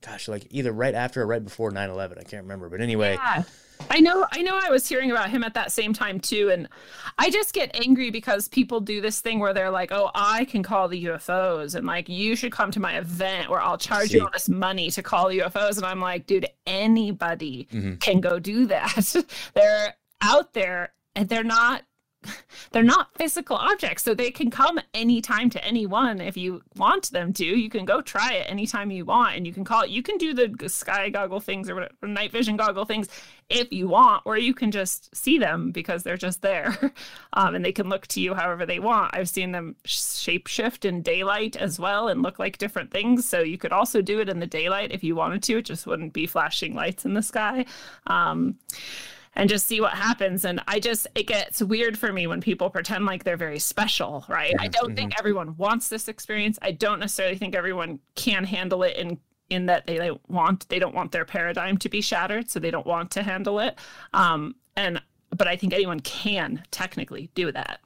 gosh, like either right after or right before 9-11. I can't remember, but anyway. Yeah. I know I know I was hearing about him at that same time too and I just get angry because people do this thing where they're like, "Oh, I can call the UFOs and like you should come to my event where I'll charge See. you all this money to call UFOs." And I'm like, "Dude, anybody mm-hmm. can go do that. they're out there and they're not they're not physical objects so they can come anytime to anyone if you want them to. You can go try it anytime you want and you can call it you can do the sky goggle things or, whatever, night vision goggle things if you want or you can just see them because they're just there um, and they can look to you however they want. I've seen them shapeshift in daylight as well and look like different things so you could also do it in the daylight if you wanted to. It just wouldn't be flashing lights in the sky. Um, and just see what happens. And I just, it gets weird for me when people pretend like they're very special, right? Mm-hmm. I don't mm-hmm. think everyone wants this experience. I don't necessarily think everyone can handle it in in that they, they want they don't want their paradigm to be shattered so they don't want to handle it um and but i think anyone can technically do that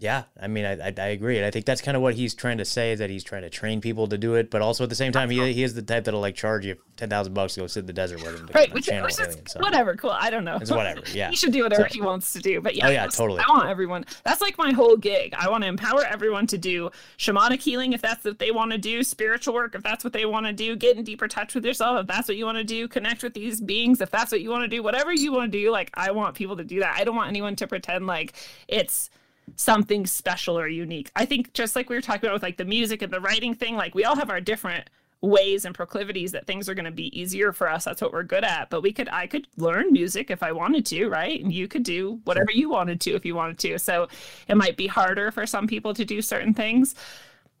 yeah, I mean, I, I, I agree, and I think that's kind of what he's trying to say is that he's trying to train people to do it, but also at the same time, he, he is the type that'll like charge you ten thousand bucks to go sit in the desert with him. To, right, which, which is so. whatever, cool. I don't know. It's whatever. Yeah, he should do whatever so, he wants to do. But yeah, oh yeah, totally. I want everyone. That's like my whole gig. I want to empower everyone to do shamanic healing if that's what they want to do, spiritual work if that's what they want to do, get in deeper touch with yourself if that's what you want to do, connect with these beings if that's what you want to do, whatever you want to do. Like I want people to do that. I don't want anyone to pretend like it's something special or unique. I think just like we were talking about with like the music and the writing thing, like we all have our different ways and proclivities that things are going to be easier for us. That's what we're good at. But we could, I could learn music if I wanted to, right? And you could do whatever you wanted to if you wanted to. So it might be harder for some people to do certain things,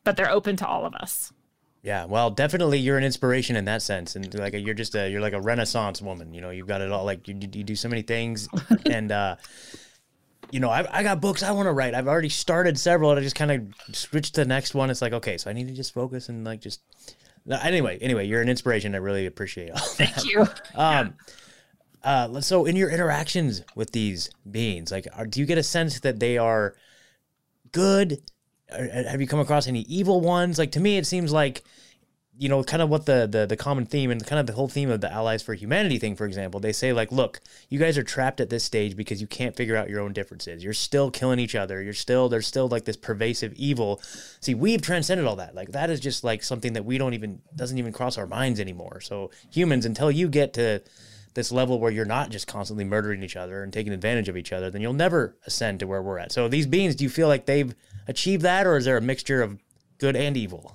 but they're open to all of us. Yeah, well, definitely you're an inspiration in that sense, and like you're just a you're like a Renaissance woman. You know, you've got it all. Like you, you do so many things, and uh, you know, I've, I got books I want to write. I've already started several, and I just kind of switched to the next one. It's like, okay, so I need to just focus and like just. Anyway, anyway, you're an inspiration. I really appreciate all. Thank that. you. Um, yeah. uh, so in your interactions with these beings, like, are, do you get a sense that they are good? Or, have you come across any evil ones? Like to me, it seems like you know, kind of what the, the the common theme and kind of the whole theme of the Allies for Humanity thing, for example, they say like, look, you guys are trapped at this stage because you can't figure out your own differences. You're still killing each other. You're still there's still like this pervasive evil. See, we've transcended all that. Like that is just like something that we don't even doesn't even cross our minds anymore. So humans, until you get to this level where you're not just constantly murdering each other and taking advantage of each other, then you'll never ascend to where we're at. So these beings, do you feel like they've achieved that, or is there a mixture of good and evil?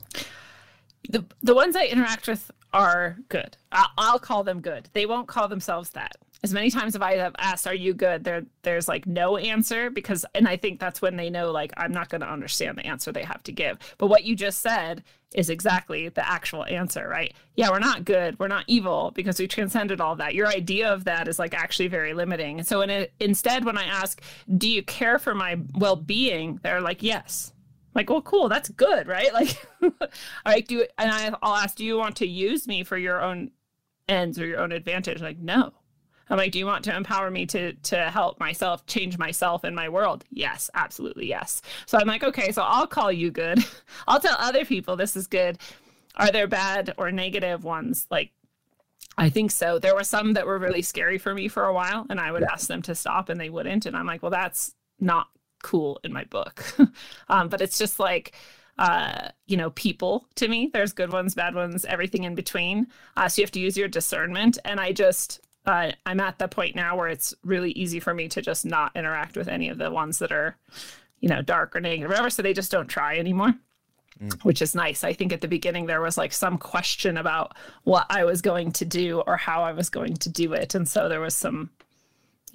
The the ones I interact with are good. I'll, I'll, call them good. They won't call themselves that. As many times as I have asked, "Are you good?" There, there's like no answer because, and I think that's when they know like I'm not going to understand the answer they have to give. But what you just said is exactly the actual answer, right? Yeah, we're not good, we're not evil because we transcended all that. Your idea of that is like actually very limiting. So, in a, instead, when I ask, "Do you care for my well-being?" They're like, "Yes." Like, well, cool, that's good, right? Like, all right, do and I, I'll ask, do you want to use me for your own ends or your own advantage? Like, no. I'm like, do you want to empower me to to help myself change myself in my world? Yes, absolutely, yes. So I'm like, okay, so I'll call you good. I'll tell other people this is good. Are there bad or negative ones? Like, I think so. There were some that were really scary for me for a while, and I would ask them to stop, and they wouldn't. And I'm like, well, that's not cool in my book. um, but it's just like, uh, you know, people to me. There's good ones, bad ones, everything in between. Uh, so you have to use your discernment. And I just, uh, I'm at the point now where it's really easy for me to just not interact with any of the ones that are, you know, dark or negative, or whatever. So they just don't try anymore. Mm. Which is nice. I think at the beginning there was like some question about what I was going to do or how I was going to do it. And so there was some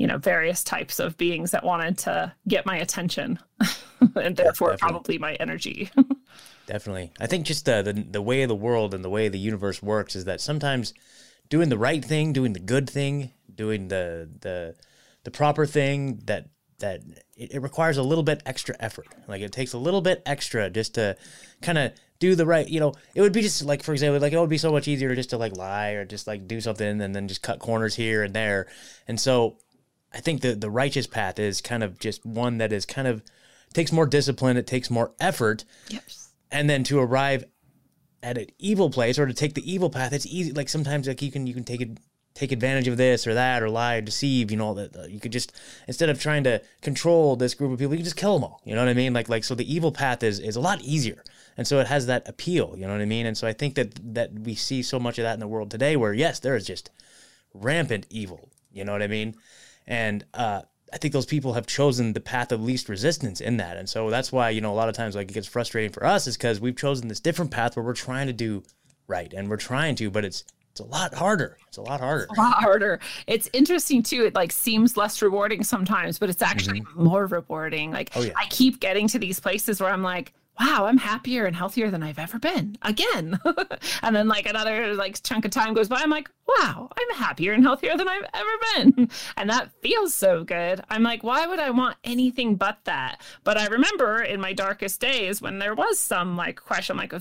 you know, various types of beings that wanted to get my attention and therefore probably my energy. definitely. I think just the, the the way of the world and the way the universe works is that sometimes doing the right thing, doing the good thing, doing the the the proper thing that that it, it requires a little bit extra effort. Like it takes a little bit extra just to kind of do the right, you know, it would be just like, for example, like it would be so much easier just to like lie or just like do something and then just cut corners here and there. And so I think the, the righteous path is kind of just one that is kind of takes more discipline. It takes more effort. Yes. And then to arrive at an evil place or to take the evil path, it's easy. Like sometimes like you can, you can take it, take advantage of this or that or lie or deceive, you know, that uh, you could just, instead of trying to control this group of people, you can just kill them all. You know what I mean? Like, like, so the evil path is, is a lot easier and so it has that appeal you know what i mean and so i think that that we see so much of that in the world today where yes there is just rampant evil you know what i mean and uh, i think those people have chosen the path of least resistance in that and so that's why you know a lot of times like it gets frustrating for us is because we've chosen this different path where we're trying to do right and we're trying to but it's it's a lot harder. It's a lot harder. a lot harder. It's interesting too. It like seems less rewarding sometimes, but it's actually mm-hmm. more rewarding. Like oh, yeah. I keep getting to these places where I'm like, wow, I'm happier and healthier than I've ever been again. and then like another like chunk of time goes by, I'm like, wow, I'm happier and healthier than I've ever been. And that feels so good. I'm like, why would I want anything but that? But I remember in my darkest days when there was some like question, I'm like,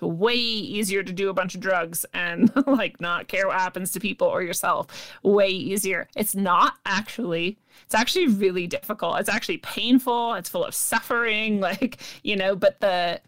it's way easier to do a bunch of drugs and like not care what happens to people or yourself. Way easier. It's not actually. It's actually really difficult. It's actually painful. It's full of suffering. Like, you know, but the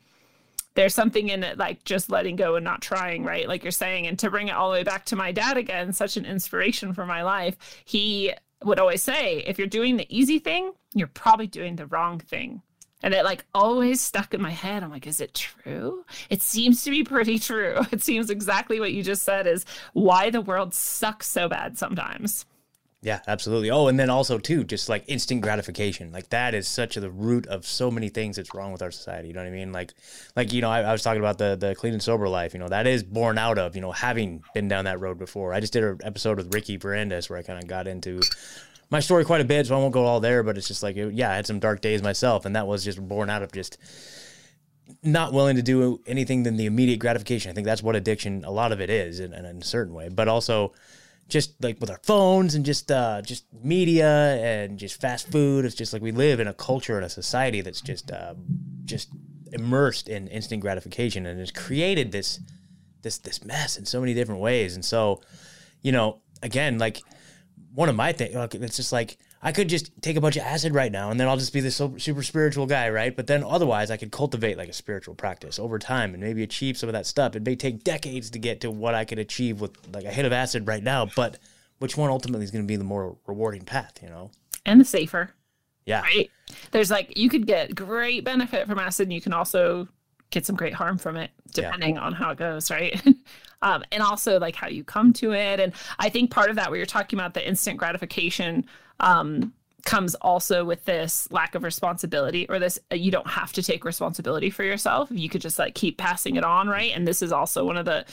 there's something in it like just letting go and not trying, right? Like you're saying. And to bring it all the way back to my dad again, such an inspiration for my life. He would always say, if you're doing the easy thing, you're probably doing the wrong thing and it like always stuck in my head. I'm like, is it true? It seems to be pretty true. It seems exactly what you just said is why the world sucks so bad sometimes. Yeah, absolutely. Oh, and then also too, just like instant gratification. Like that is such a, the root of so many things that's wrong with our society. You know what I mean? Like, like you know, I, I, was talking about the the clean and sober life. You know, that is born out of you know having been down that road before. I just did an episode with Ricky Brandis where I kind of got into my story quite a bit, so I won't go all there. But it's just like, yeah, I had some dark days myself, and that was just born out of just not willing to do anything than the immediate gratification. I think that's what addiction, a lot of it is, in, in a certain way. But also, just like with our phones and just uh, just media and just fast food. It's just like we live in a culture and a society that's just uh, just immersed in instant gratification, and has created this this this mess in so many different ways. And so, you know, again, like one of my things. It's just like I could just take a bunch of acid right now, and then I'll just be this super spiritual guy, right? But then otherwise, I could cultivate like a spiritual practice over time and maybe achieve some of that stuff. It may take decades to get to what I could achieve with like a hit of acid right now, but which one ultimately is going to be the more rewarding path, you know? And the safer. Yeah. Right. There's like you could get great benefit from acid, and you can also get some great harm from it, depending yeah. on how it goes, right? um, and also like how you come to it. And I think part of that, where you're talking about the instant gratification, um, comes also with this lack of responsibility or this uh, you don't have to take responsibility for yourself you could just like keep passing it on right and this is also one of the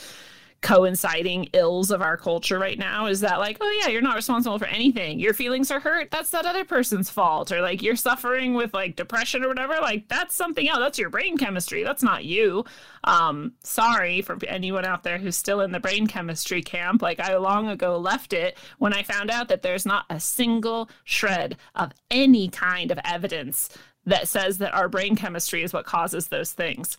coinciding ills of our culture right now is that like oh yeah you're not responsible for anything. Your feelings are hurt. That's that other person's fault. Or like you're suffering with like depression or whatever. Like that's something else. That's your brain chemistry. That's not you. Um sorry for anyone out there who's still in the brain chemistry camp. Like i long ago left it when i found out that there's not a single shred of any kind of evidence that says that our brain chemistry is what causes those things.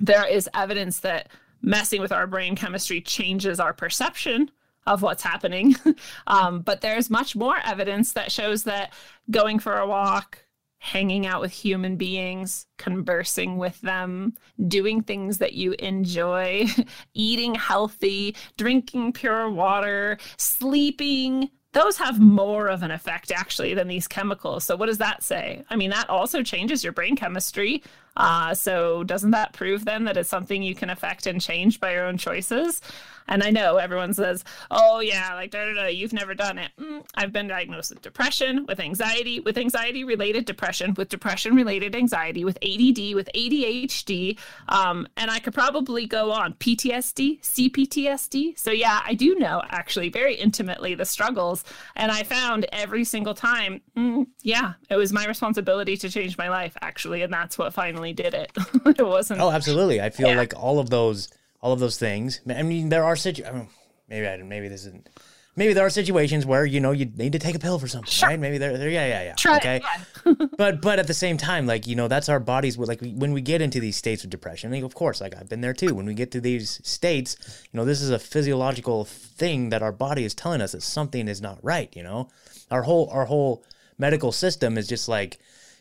There is evidence that messing with our brain chemistry changes our perception of what's happening. um, but there's much more evidence that shows that going for a walk, hanging out with human beings, conversing with them, doing things that you enjoy, eating healthy, drinking pure water, sleeping, those have more of an effect actually than these chemicals. So, what does that say? I mean, that also changes your brain chemistry. Uh, so, doesn't that prove then that it's something you can affect and change by your own choices? And I know everyone says, "Oh yeah, like da da da, you've never done it." Mm, I've been diagnosed with depression, with anxiety, with anxiety related depression, with depression related anxiety, with ADD, with ADHD, um, and I could probably go on PTSD, CPTSD. So yeah, I do know actually very intimately the struggles, and I found every single time, mm, yeah, it was my responsibility to change my life actually, and that's what finally did it. it wasn't. Oh, absolutely. I feel yeah. like all of those all of those things. I mean, there are situ- I mean, maybe I maybe this isn't. Maybe there are situations where you know you need to take a pill for something, sure. right? Maybe there, there, yeah, yeah, yeah. Try okay, yeah. but but at the same time, like you know, that's our bodies. Like when we get into these states of depression, like, of course, like I've been there too. When we get to these states, you know, this is a physiological thing that our body is telling us that something is not right. You know, our whole our whole medical system is just like,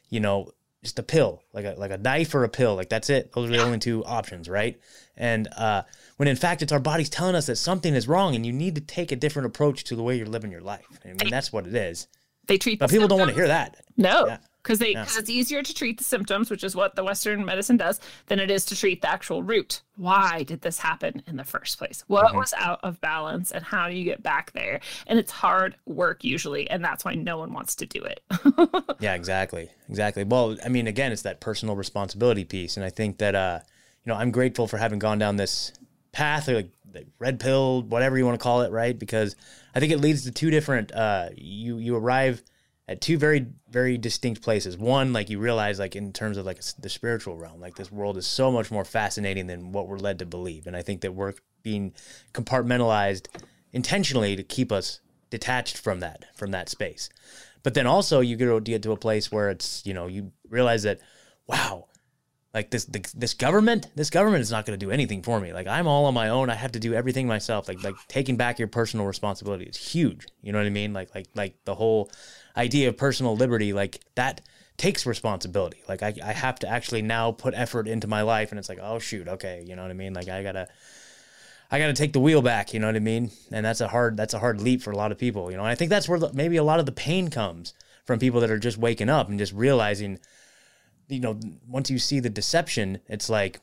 you know, just a pill, like a like a knife or a pill. Like that's it. Those are the only two options, right? And uh, when in fact it's our bodies telling us that something is wrong and you need to take a different approach to the way you're living your life. I mean, that's what it is. They treat, but people symptoms. don't want to hear that. No, yeah because they because yeah. it's easier to treat the symptoms, which is what the Western medicine does, than it is to treat the actual root. Why did this happen in the first place? What mm-hmm. was out of balance, and how do you get back there? And it's hard work usually, and that's why no one wants to do it. yeah, exactly, exactly. Well, I mean, again, it's that personal responsibility piece, and I think that uh, you know, I'm grateful for having gone down this path, or like red pill, whatever you want to call it, right? Because I think it leads to two different. Uh, you you arrive at two very very distinct places one like you realize like in terms of like the spiritual realm like this world is so much more fascinating than what we're led to believe and i think that we're being compartmentalized intentionally to keep us detached from that from that space but then also you get to a place where it's you know you realize that wow like this this government this government is not going to do anything for me like i'm all on my own i have to do everything myself like like taking back your personal responsibility is huge you know what i mean like like like the whole idea of personal liberty, like that takes responsibility. Like I, I have to actually now put effort into my life and it's like, oh shoot, okay, you know what I mean? Like I gotta I gotta take the wheel back, you know what I mean? And that's a hard that's a hard leap for a lot of people, you know. And I think that's where maybe a lot of the pain comes from people that are just waking up and just realizing, you know, once you see the deception, it's like,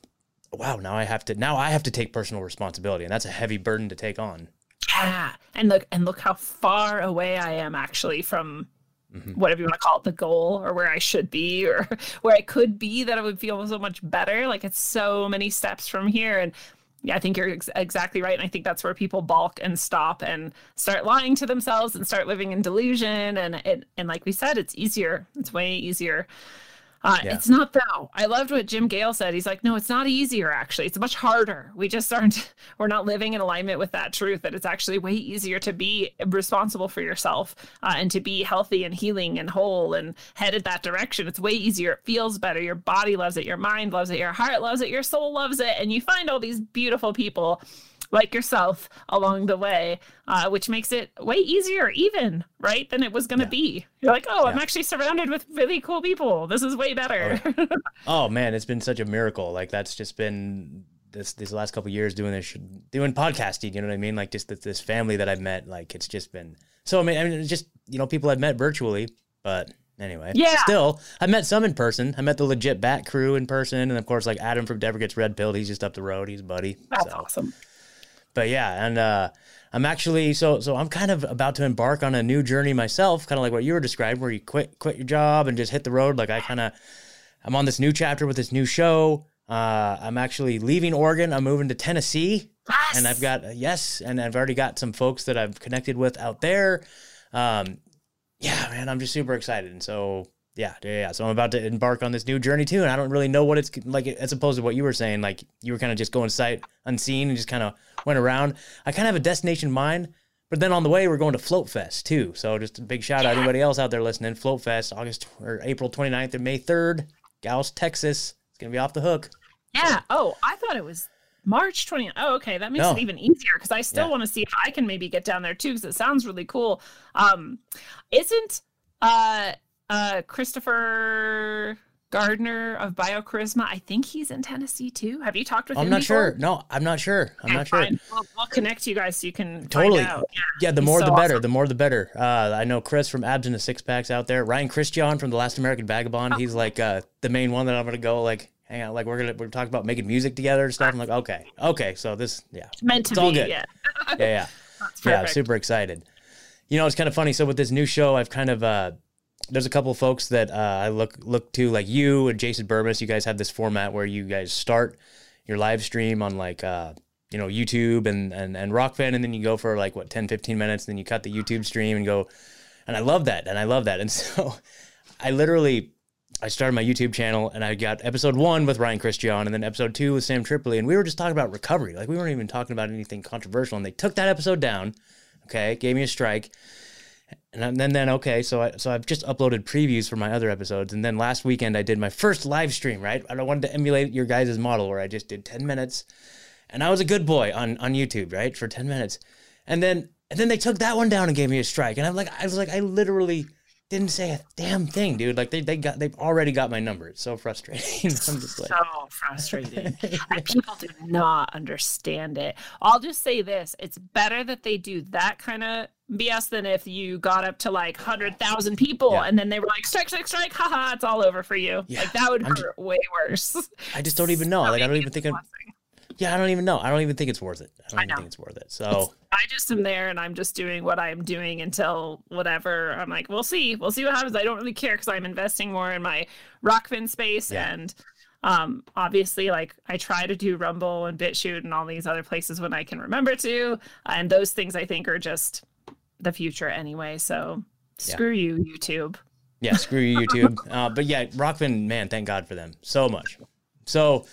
wow, now I have to now I have to take personal responsibility, and that's a heavy burden to take on. Yeah, and look and look how far away I am actually from mm-hmm. whatever you want to call it, the goal or where I should be or where I could be that I would feel so much better. Like it's so many steps from here. And yeah, I think you're ex- exactly right. And I think that's where people balk and stop and start lying to themselves and start living in delusion. And it, and like we said, it's easier. It's way easier uh, yeah. It's not though. I loved what Jim Gale said. He's like, no, it's not easier. Actually, it's much harder. We just aren't. We're not living in alignment with that truth. That it's actually way easier to be responsible for yourself uh, and to be healthy and healing and whole and headed that direction. It's way easier. It feels better. Your body loves it. Your mind loves it. Your heart loves it. Your soul loves it. And you find all these beautiful people like yourself along the way, uh, which makes it way easier, even right, than it was going to yeah. be. You're like, oh, yeah. I'm actually surrounded with really cool people. This is way better. Oh, oh man, it's been such a miracle. Like that's just been this these last couple years doing this, doing podcasting. You know what I mean? Like just this, this family that I've met. Like it's just been so. I mean, I mean, it's just you know people I've met virtually, but anyway. Yeah. Still, I met some in person. I met the legit Bat crew in person, and of course, like Adam from Dever Gets Red Pilled. He's just up the road. He's buddy. That's so. awesome but yeah, and uh, I'm actually so so I'm kind of about to embark on a new journey myself, kind of like what you were describing, where you quit quit your job and just hit the road. Like I kind of I'm on this new chapter with this new show. Uh, I'm actually leaving Oregon. I'm moving to Tennessee, yes. and I've got uh, yes, and I've already got some folks that I've connected with out there. Um, yeah, man, I'm just super excited, and so yeah, yeah, yeah. So I'm about to embark on this new journey too, and I don't really know what it's like as opposed to what you were saying. Like you were kind of just going sight unseen and just kind of went around. I kind of have a destination in mind, but then on the way we're going to Float Fest too. So just a big shout out to anybody else out there listening. Float Fest, August or April 29th and May 3rd, Gals, Texas. It's gonna be off the hook. Yeah. Oh, I thought it was March 20th. Oh, okay. That makes no. it even easier because I still yeah. want to see if I can maybe get down there too because it sounds really cool. Um, isn't uh uh Christopher Gardner of BioCharisma. I think he's in Tennessee too. Have you talked with I'm him? I'm not before? sure. No, I'm not sure. I'm not sure. We'll, we'll, connect you guys so you can totally. Yeah, yeah, the more so the better. Awesome. The more the better. Uh, I know Chris from Abs and the Six Packs out there. Ryan Christian from The Last American Vagabond. Oh. He's like uh, the main one that I'm gonna go like hang out. Like we're gonna we're talking about making music together and stuff. I'm like, okay, okay. So this, yeah, It's meant to It's be. all good. Yeah. yeah, yeah. Yeah, super excited. You know, it's kind of funny. So with this new show, I've kind of uh, there's a couple of folks that uh, I look look to, like you and Jason Bermas. You guys have this format where you guys start your live stream on like uh, you know YouTube and and and Rokfin, and then you go for like what 10, 15 minutes, and then you cut the YouTube stream and go. And I love that, and I love that, and so I literally. I started my YouTube channel and I got episode one with Ryan Christian and then episode two with Sam Tripoli. And we were just talking about recovery. Like we weren't even talking about anything controversial. And they took that episode down okay gave me a strike and then then okay so I, so I've just uploaded previews for my other episodes. And then last weekend I did my first live stream right? And I wanted to emulate your guys' model where I just did 10 minutes. And I was a good boy on on YouTube right for 10 minutes. And then and then they took that one down and gave me a strike. And I'm like I was like I literally didn't say a damn thing dude. Like they, they got they've already got my number. It's so frustrating. I'm just like so frustrating. and people do not understand it. I'll just say this. It's better that they do that kind of BS than if you got up to like 100,000 people Yeah. and then they were like, strike, strike, strike, haha, it's all over for you. Yeah, Like that would I'm hurt way worse. I just don't even know like I don't even think I'm, yeah I don't even know I don't even think it's worth it I don't I even think it's worth it so I just am there and I'm just doing what I'm doing until whatever. I'm like, we'll see. We'll see what happens. I don't really care because I'm investing more in my Rokfin space Yeah. and um obviously like I try to do Rumble and BitChute and all these other places when I can remember to. And those things I think are just the future anyway. So Yeah. screw you, YouTube. Yeah, screw you, YouTube. Uh, but yeah, Rokfin, man, thank God for them so much. So,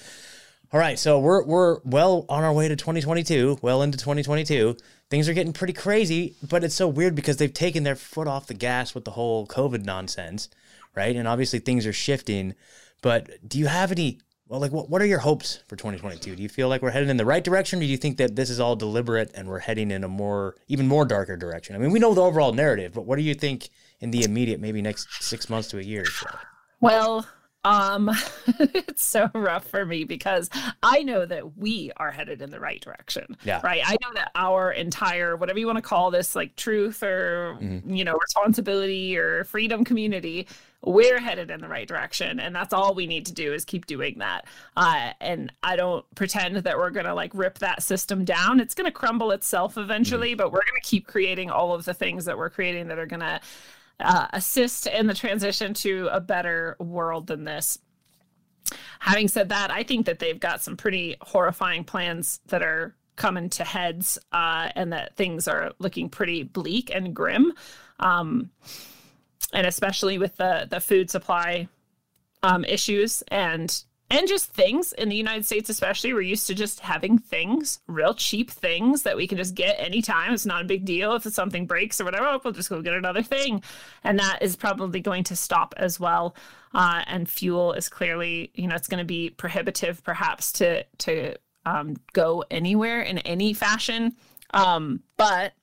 all right, so we're we're well on our way to 2022, well into 2022. Things are getting pretty crazy, but it's so weird because they've taken their foot off the gas with the whole COVID nonsense, right? And obviously things are shifting. But do you have any? Well, like, what, what are your hopes for 2022? Do you feel like we're headed in the right direction, or do you think that this is all deliberate and we're heading in a more, even more darker direction? I mean, we know the overall narrative, but what do you think in the immediate, maybe next six months to a year or so? Well, um, it's so rough for me because I know that we are headed in the right direction. Yeah. Right. I know that our entire, whatever you want to call this, like truth or, Mhm. you know, responsibility or freedom community, we're headed in the right direction. And that's all we need to do is keep doing that. Uh, and I don't pretend that we're going to like rip that system down. It's going to crumble itself eventually, but we're going to keep creating all of the things that we're creating that are going to uh, assist in the transition to a better world than this. Having said that, I think that they've got some pretty horrifying plans that are coming to heads, uh, and that things are looking pretty bleak and grim, um, and especially with the the food supply um, issues and and just things in the United States, especially, we're used to just having things, real cheap things that we can just get anytime. It's not a big deal if something breaks or whatever. We'll just go get another thing, and that is probably going to stop as well. Uh, and fuel is clearly, you know, it's going to be prohibitive, perhaps, to to um, go anywhere in any fashion. Um, but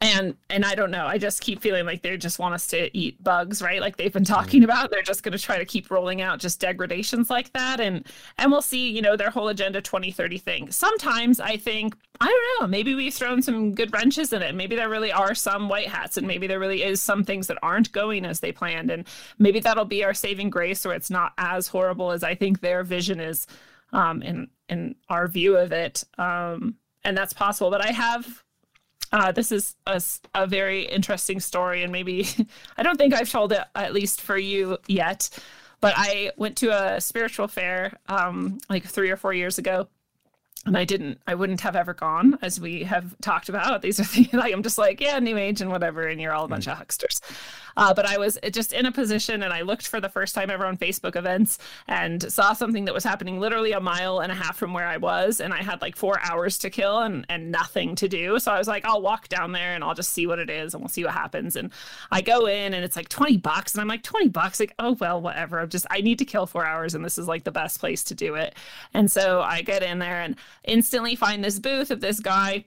and and I don't know. I just keep feeling like they just want us to eat bugs, right? Like they've been talking about. They're just going to try to keep rolling out just degradations like that, and and we'll see. You know, their whole agenda 2030 thing. Sometimes I think I don't know. Maybe we've thrown some good wrenches in it. Maybe there really are some white hats, and maybe there really is some things that aren't going as they planned, and maybe that'll be our saving grace, or it's not as horrible as I think their vision is, um, in in our view of it. Um, and that's possible. But I have uh, this is a very interesting story, and maybe I don't think I've told it at least for you yet. But I went to a spiritual fair um, like three or four years ago, and I didn't, I wouldn't have ever gone, as we have talked about. These are things like I'm just like, yeah, new age and whatever, and you're all a bunch of hucksters. Uh, but I was just in a position, and I looked for the first time ever on Facebook events and saw something that was happening literally a mile and a half from where I was, and I had like four hours to kill and and nothing to do. So I was like, I'll walk down there and I'll just see what it is, and we'll see what happens. And I go in, and it's like twenty bucks, and I'm like twenty bucks, like oh well, whatever. I'm just I need to kill four hours, and this is like the best place to do it. And so I get in there and instantly find this booth of this guy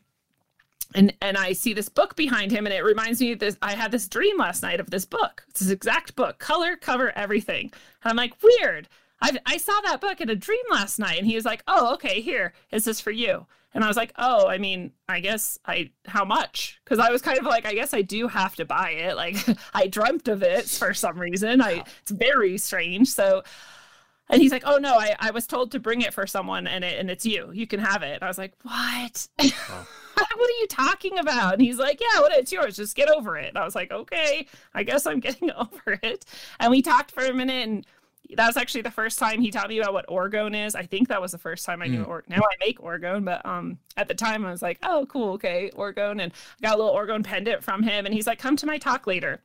and and I see this book behind him, and it reminds me of this. I had this dream last night of this book. It's this exact book, color, cover, everything. And I'm like, weird. I I saw that book in a dream last night, and he was like, oh, okay, here is this for you. And I was like, oh, I mean, I guess I how much? Because I was kind of like, I guess I do have to buy it. Like I dreamt of it for some reason. I it's very strange. So And he's like, "Oh no, I, I was told to bring it for someone, and it, and it's you. You can have it." And I was like, "What? Oh. what are you talking about?" And he's like, "Yeah, what? It's yours. Just get over it." And I was like, "Okay, I guess I'm getting over it." And we talked for a minute, and that was actually the first time he taught me about what orgone is. I think that was the first time I knew mm. or now I make orgone, but um at the time I was like, oh cool, okay, orgone and I got a little orgone pendant from him and he's like, come to my talk later.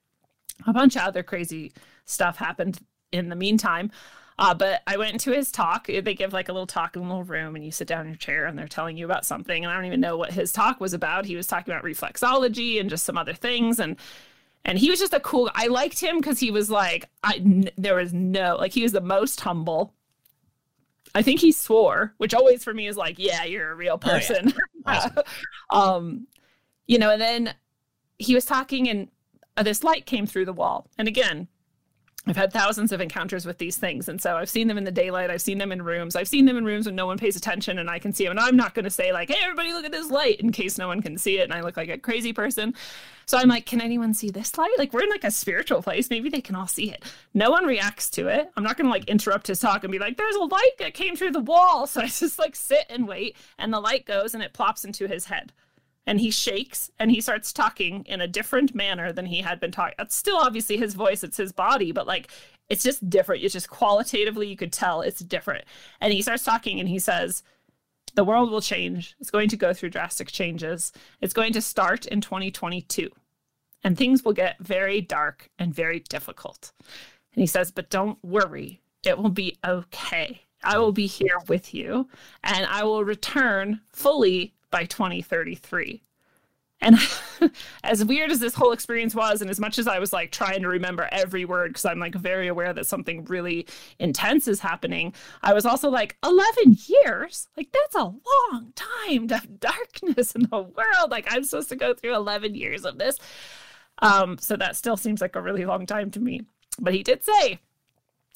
A bunch of other crazy stuff happened in the meantime. Uh, but I went to his talk. They give like a little talk in a little room, and you sit down in your chair, and they're telling you about something. And I don't even know what his talk was about. He was talking about reflexology and just some other things. And and he was just a cool i liked him because he was like I, n- there was no like he was the most humble i think he swore which always for me is like yeah you're a real person oh, yeah. awesome. um you know and then he was talking and this light came through the wall and again I've had thousands of encounters with these things. And so I've seen them in the daylight. I've seen them in rooms. I've seen them in rooms when no one pays attention and I can see them. And I'm not going to say, like, hey, everybody, look at this light in case no one can see it. And I look like a crazy person. So I'm like, can anyone see this light? Like, we're in like a spiritual place. Maybe they can all see it. No one reacts to it. I'm not going to like interrupt his talk and be like, there's a light that came through the wall. So I just like sit and wait. And the light goes and it plops into his head and he shakes and he starts talking in a different manner than he had been talking. It's still obviously his voice, it's his body, but like it's just different. It's just qualitatively, you could tell it's different. And he starts talking and he says, The world will change. It's going to go through drastic changes. It's going to start in 2022. And things will get very dark and very difficult. And he says, But don't worry, it will be okay. I will be here with you and I will return fully by 2033. And as weird as this whole experience was, and as much as I was like trying to remember every word, because I'm like very aware that something really intense is happening, I was also like, 11 years? Like, that's a long time to have darkness in the world. Like, I'm supposed to go through 11 years of this. Um, so that still seems like a really long time to me. But he did say,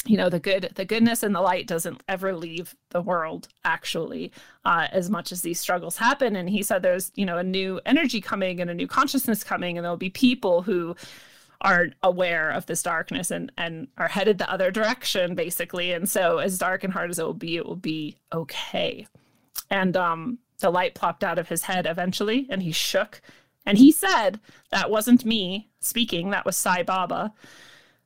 you know the good the goodness and the light doesn't ever leave the world actually uh, as much as these struggles happen. And he said there's you know a new energy coming and a new consciousness coming and there'll be people who are aware of this darkness and and are headed the other direction basically. And so as dark and hard as it will be it will be okay. And um the light plopped out of his head eventually and he shook. And he said that wasn't me speaking. That was sai baba.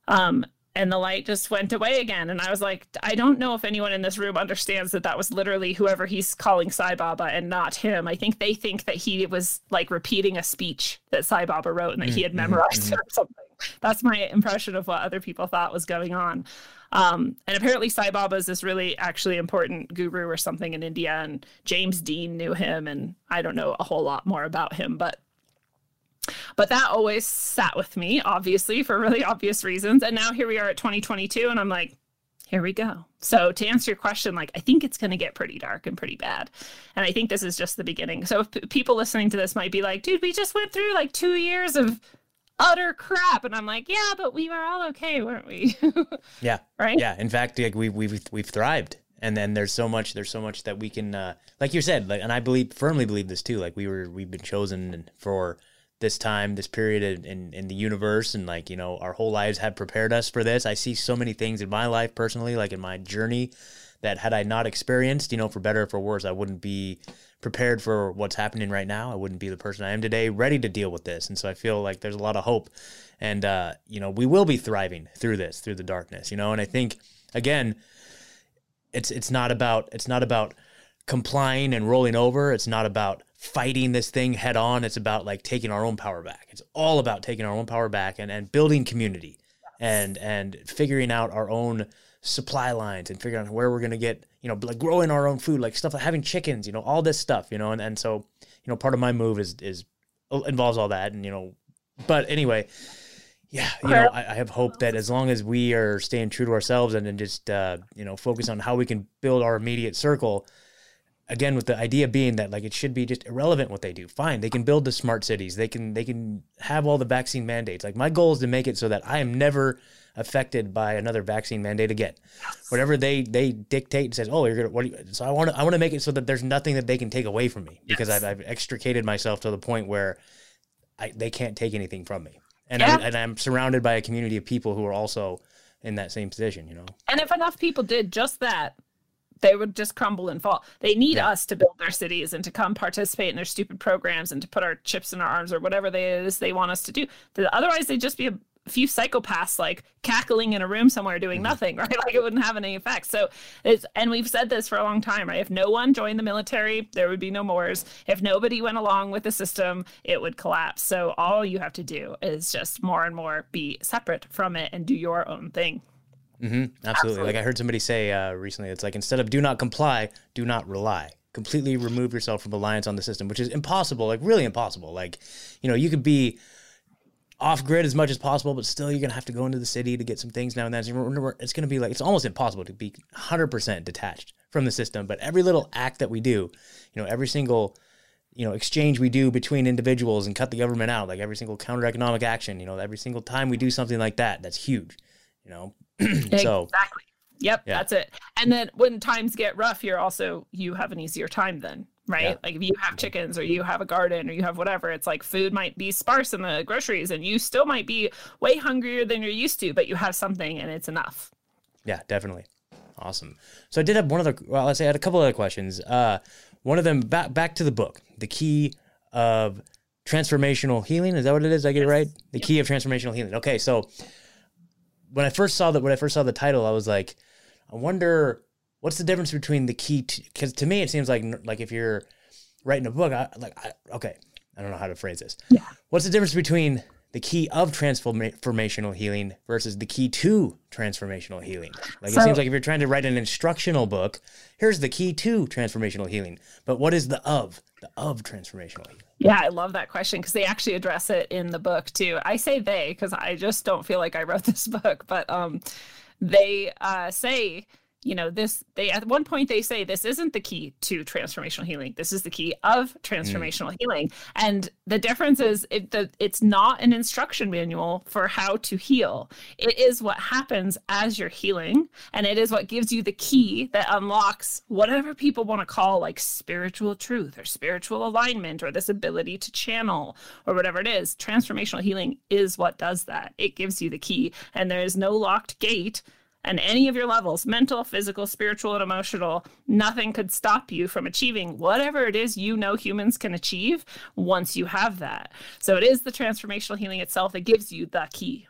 Um, and the light just went away again. And I was like, I don't know if anyone in this room understands that that was literally whoever he's calling Sai Baba and not him. I think they think that he was like repeating a speech that Sai Baba wrote and that he had mm-hmm, memorized mm-hmm. or something. That's my impression of what other people thought was going on. Um, and apparently, Sai Baba is this really actually important guru or something in India, and James Dean knew him, and I don't know a whole lot more about him, but but that always sat with me, obviously, for really obvious reasons. And now here we are at 2022, and I'm like, here we go. So to answer your question, like I think it's going to get pretty dark and pretty bad, and I think this is just the beginning. So if p- people listening to this might be like, "Dude, we just went through like two years of utter crap," and I'm like, "Yeah, but we were all okay, weren't we?" yeah. Right. Yeah. In fact, like we we've we've thrived, and then there's so much there's so much that we can, uh, like you said, like, and I believe firmly believe this too. Like we were we've been chosen for this time, this period in, in the universe, and like, you know, our whole lives have prepared us for this. I see so many things in my life personally, like in my journey, that had I not experienced, you know, for better or for worse, I wouldn't be prepared for what's happening right now. I wouldn't be the person I am today, ready to deal with this. And so I feel like there's a lot of hope. And, uh, you know, we will be thriving through this, through the darkness, you know, and I think, again, it's, it's not about, it's not about complying and rolling over. It's not about fighting this thing head on. It's about like taking our own power back. It's all about taking our own power back and, and building community and and figuring out our own supply lines and figuring out where we're gonna get, you know, like growing our own food, like stuff like having chickens, you know, all this stuff, you know, and, and so, you know, part of my move is is involves all that and you know but anyway, yeah, you know, I, I, have hope that as long as we are staying true to ourselves and then just uh, you know, focus on how we can build our immediate circle, again with the idea being that like it should be just irrelevant what they do fine they can build the smart cities they can they can have all the vaccine mandates like my goal is to make it so that i am never affected by another vaccine mandate again whatever they they dictate and says oh you're gonna what you, so i want to i want to make it so that there's nothing that they can take away from me because yes. I've, I've, extricated myself to the point where I, they can't take anything from me and, yeah. I, and i'm surrounded by a community of people who are also in that same position, you know. And if enough people did just that, they would just crumble and fall. They need yeah. us to build their cities and to come participate in their stupid programs and to put our chips in our arms or whatever they is they want us to do. Otherwise, they'd just be a few psychopaths like cackling in a room somewhere doing mm-hmm. nothing, right? Like it wouldn't have any effect. So it's and we've said this for a long time, right? If no one joined the military, there would be no wars. If nobody went along with the system, it would collapse. So all you have to do is just more and more be separate from it and do your own thing. Mm-hmm. Absolutely. Absolutely. Like I heard somebody say uh, recently, it's like instead of do not comply, do not rely. Completely remove yourself from reliance on the system, which is impossible, like really impossible. Like, you know, you could be off grid as much as possible, but still you're gonna have to go into the city to get some things now and then. So it's gonna be like it's almost impossible to be 100% detached from the system. But every little act that we do, you know, every single you know exchange we do between individuals and cut the government out, like every single counter economic action, you know, every single time we do something like that, that's huge. You know, so exactly. Yep, yeah. that's it. And then when times get rough, you're also you have an easier time then right? Yeah. Like if you have chickens or you have a garden or you have whatever, it's like food might be sparse in the groceries and you still might be way hungrier than you're used to, but you have something and it's enough. Yeah, definitely. Awesome. So I did have one other, well, let's say I had a couple other questions. Uh, one of them back back to the book, the key of transformational healing. Is that what it is? Did I get yes. it right? The yep. key of transformational healing. Okay, so when I first saw that, when I first saw the title, I was like, I wonder what's the difference between the key because to, me it seems like like if you're writing a book I, like I, okay i don't know how to phrase this. Yeah. What's the difference between the key of transformational healing versus the key to transformational healing? Like so, it seems like if you're trying to write an instructional book here's the key to transformational healing but what is the of the of transformational healing yeah, I love that question because they actually address it in the book too. I say they because I just don't feel like I wrote this book, but um, they uh, say you know this they at one point they say this isn't the key to transformational healing. This is the key of transformational mm. healing. And the difference is it, the, it's not an instruction manual for how to heal. It is what happens as you're healing and it is what gives you the key that unlocks whatever people want to call like spiritual truth or spiritual alignment or this ability to channel or whatever it is. Transformational healing is what does that. It gives you the key and there is no locked gate and any of your levels mental, physical, spiritual, and emotional nothing could stop you from achieving whatever it is you know humans can achieve once you have that. So it is the transformational healing itself that gives you the key.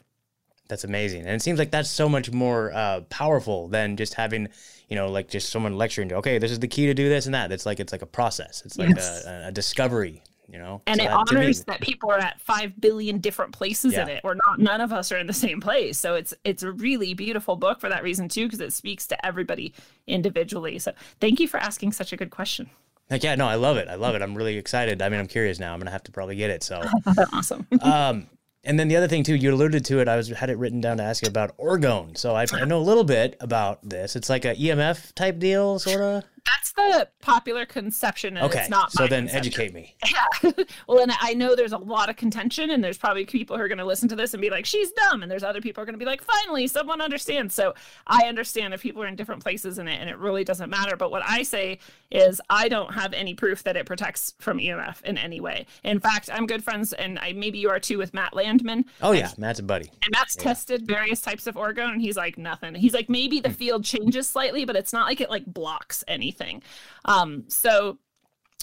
That's amazing. And it seems like that's so much more uh, powerful than just having, you know, like just someone lecturing you, okay, this is the key to do this and that. It's like, it's like a process. It's like yes. a, a discovery you know? And so it that, honors that people are at 5 billion different places yeah. in it or not none of us are in the same place. So it's it's a really beautiful book for that reason too because it speaks to everybody individually. So thank you for asking such a good question. Like yeah no i love it. I love it. I'm really excited. I mean i'm curious now. I'm gonna have to probably get it so. Awesome. Um and then the other thing too, you alluded to it. I was had it written down to ask you about orgone. So I, I know a little bit about this. It's like a EMF type deal, sort of that's the popular conception and okay. it's not so then conception. educate me yeah well and i know there's a lot of contention and there's probably people who are going to listen to this and be like she's dumb and there's other people who are going to be like finally someone understands so i understand if people are in different places in it and it really doesn't matter but what i say is i don't have any proof that it protects from emf in any way in fact i'm good friends and I, maybe you are too with matt landman oh yeah matt's a buddy and matt's yeah. tested various types of orgone and he's like nothing he's like maybe the hmm. field changes slightly but it's not like it like blocks anything anything. Um, so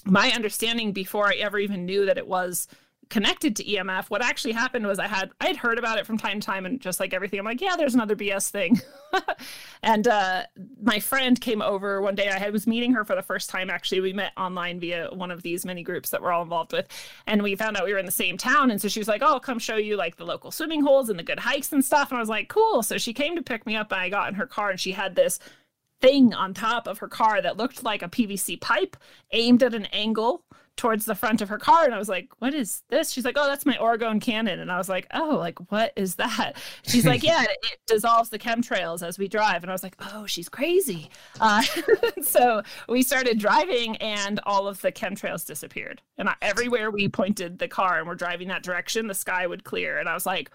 my understanding before I ever even knew that it was connected to EMF, what actually happened was I had I had heard about it from time to time, and just like everything, I'm like, yeah, there's another BS thing. and uh, my friend came over one day. I was meeting her for the first time. Actually, we met online via one of these many groups that we're all involved with, and we found out we were in the same town. And so she was like, "Oh, I'll come show you like the local swimming holes and the good hikes and stuff." And I was like, "Cool." So she came to pick me up, and I got in her car, and she had this thing on top of her car that looked like a PVC pipe aimed at an angle towards the front of her car and I was like, "What is this?" She's like, "Oh, that's my orgone cannon." And I was like, "Oh, like what is that?" She's like, "Yeah, it, it, dissolves the chemtrails as we drive." And I was like, "Oh, she's crazy." Uh, so we started driving and all of the chemtrails disappeared. And I, everywhere we pointed the car and we're driving that direction, the sky would clear. And I was like,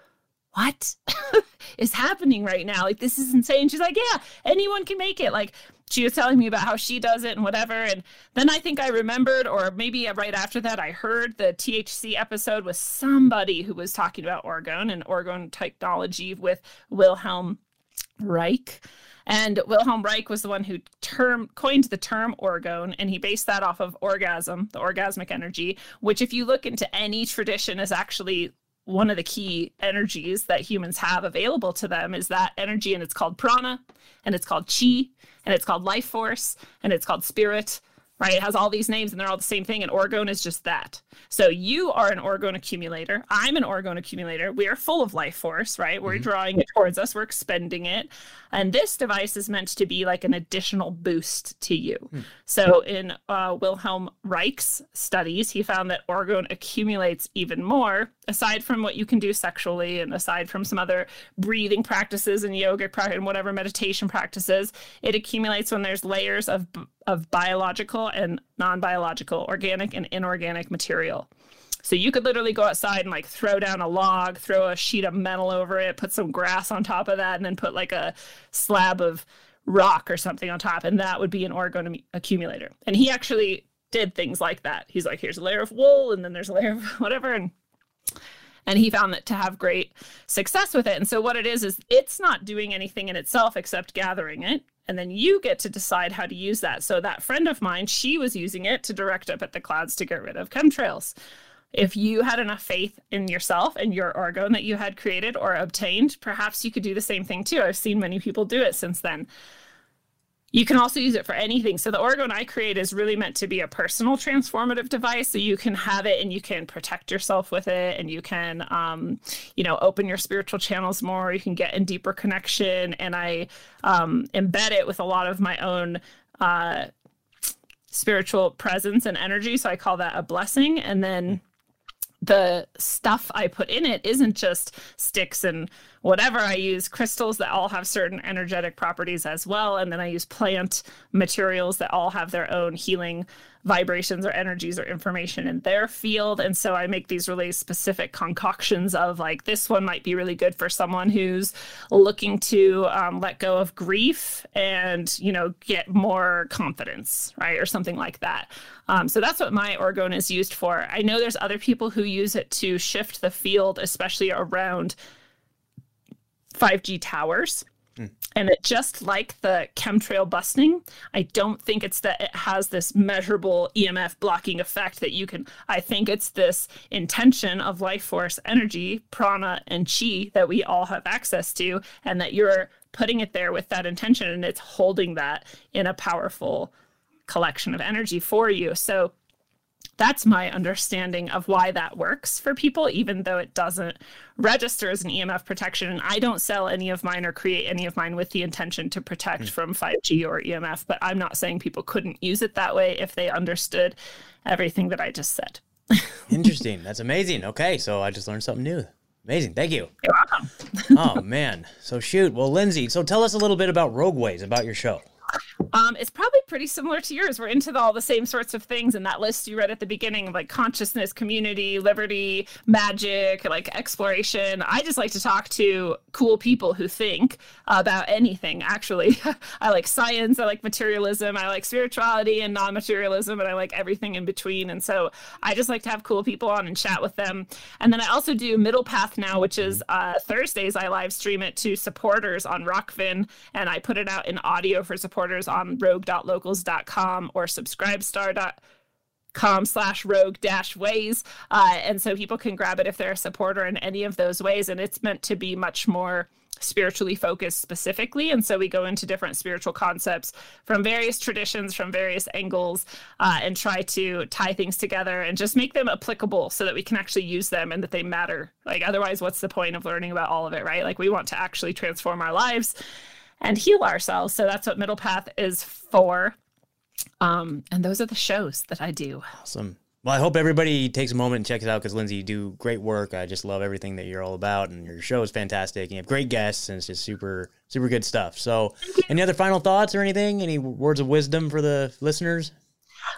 what is happening right now? Like, this is insane. She's like, yeah, anyone can make it. Like, she was telling me about how she does it and whatever. And then I think I remembered, or maybe right after that, I heard the THC episode with somebody who was talking about orgone and orgone technology with Wilhelm Reich. And Wilhelm Reich was the one who term coined the term orgone, and he based that off of orgasm, the orgasmic energy, which, if you look into any tradition, is actually one of the key energies that humans have available to them is that energy, and it's called prana, and it's called chi, and it's called life force, and it's called spirit, right? It has all these names and they're all the same thing. And orgone is just that. So you are an orgone accumulator. I'm an orgone accumulator. We are full of life force, right? We're mm-hmm. drawing it towards us, we're expending it. And this device is meant to be like an additional boost to you. Mm. So in uh, Wilhelm Reich's studies, he found that orgone accumulates even more, aside from what you can do sexually and aside from some other breathing practices and yoga practice and whatever meditation practices. It accumulates when there's layers of of biological and non-biological, organic and inorganic material. So you could literally go outside and like throw down a log, throw a sheet of metal over it, put some grass on top of that, and then put like a slab of rock or something on top, and that would be an orgone accumulator. And he actually did things like that. He's like, here's a layer of wool, and then there's a layer of whatever, and and he found that to have great success with it. And so what it is is it's not doing anything in itself except gathering it and then you get to decide how to use that. So that friend of mine, she was using it to direct up at the clouds to get rid of chemtrails. If you had enough faith in yourself and your orgone that you had created or obtained, perhaps you could do the same thing too. I've seen many people do it since then. You can also use it for anything. So the orgone I create is really meant to be a personal transformative device. So you can have it and you can protect yourself with it, and you can, um, you know, open your spiritual channels more. You can get in deeper connection, and I um, embed it with a lot of my own. Uh, spiritual presence and energy so i call that a blessing and then the stuff I put in it isn't just sticks and whatever. I use crystals that all have certain energetic properties as well. And then I use plant materials that all have their own healing vibrations or energies or information in their field. And so I make these really specific concoctions of like, this one might be really good for someone who's looking to um, let go of grief and, you know, get more confidence, right? Or something like that. Um, so that's what my orgone is used for. I know there's other people who use it to shift the field, especially around 5G towers. Hmm. And it just like the chemtrail busting, I don't think it's that it has this measurable EMF blocking effect that you can. I think it's this intention of life force energy, prana, and chi that we all have access to, and that you're putting it there with that intention and it's holding that in a powerful collection of energy for you. So that's my understanding of why that works for people, even though it doesn't register as an EMF protection. And I don't sell any of mine or create any of mine with the intention to protect mm. from 5G or EMF, but I'm not saying people couldn't use it that way if they understood everything that I just said. Interesting. That's amazing. Okay, so I just learned something new. Amazing. Thank you. You're welcome. oh man. So shoot. Well, Lindsay, so tell us a little bit about Rogueways, about your show. Um, it's probably pretty similar to yours. We're into the, all the same sorts of things in that list you read at the beginning of like consciousness, community, liberty, magic, like exploration. I just like to talk to cool people who think about anything, actually. I like science, I like materialism, I like spirituality and non materialism, and I like everything in between. And so I just like to have cool people on and chat with them. And then I also do Middle Path now, which is uh, Thursdays. I live stream it to supporters on Rokfin, and I put it out in audio for support supporters on rogue.locals.com or subscribestar.com slash rogue dash ways. Uh, and so people can grab it if they're a supporter in any of those ways. And it's meant to be much more spiritually focused specifically. And so we go into different spiritual concepts from various traditions from various angles uh, and try to tie things together and just make them applicable so that we can actually use them and that they matter. Like otherwise what's the point of learning about all of it right? Like we want to actually transform our lives and heal ourselves. So that's what Middle Path is for. Um, and those are the shows that I do. Awesome. Well, I hope everybody takes a moment and checks it out because Lindsay, you do great work. I just love everything that you're all about, and your show is fantastic. And you have great guests, and it's just super, super good stuff. So, any other final thoughts or anything? Any words of wisdom for the listeners?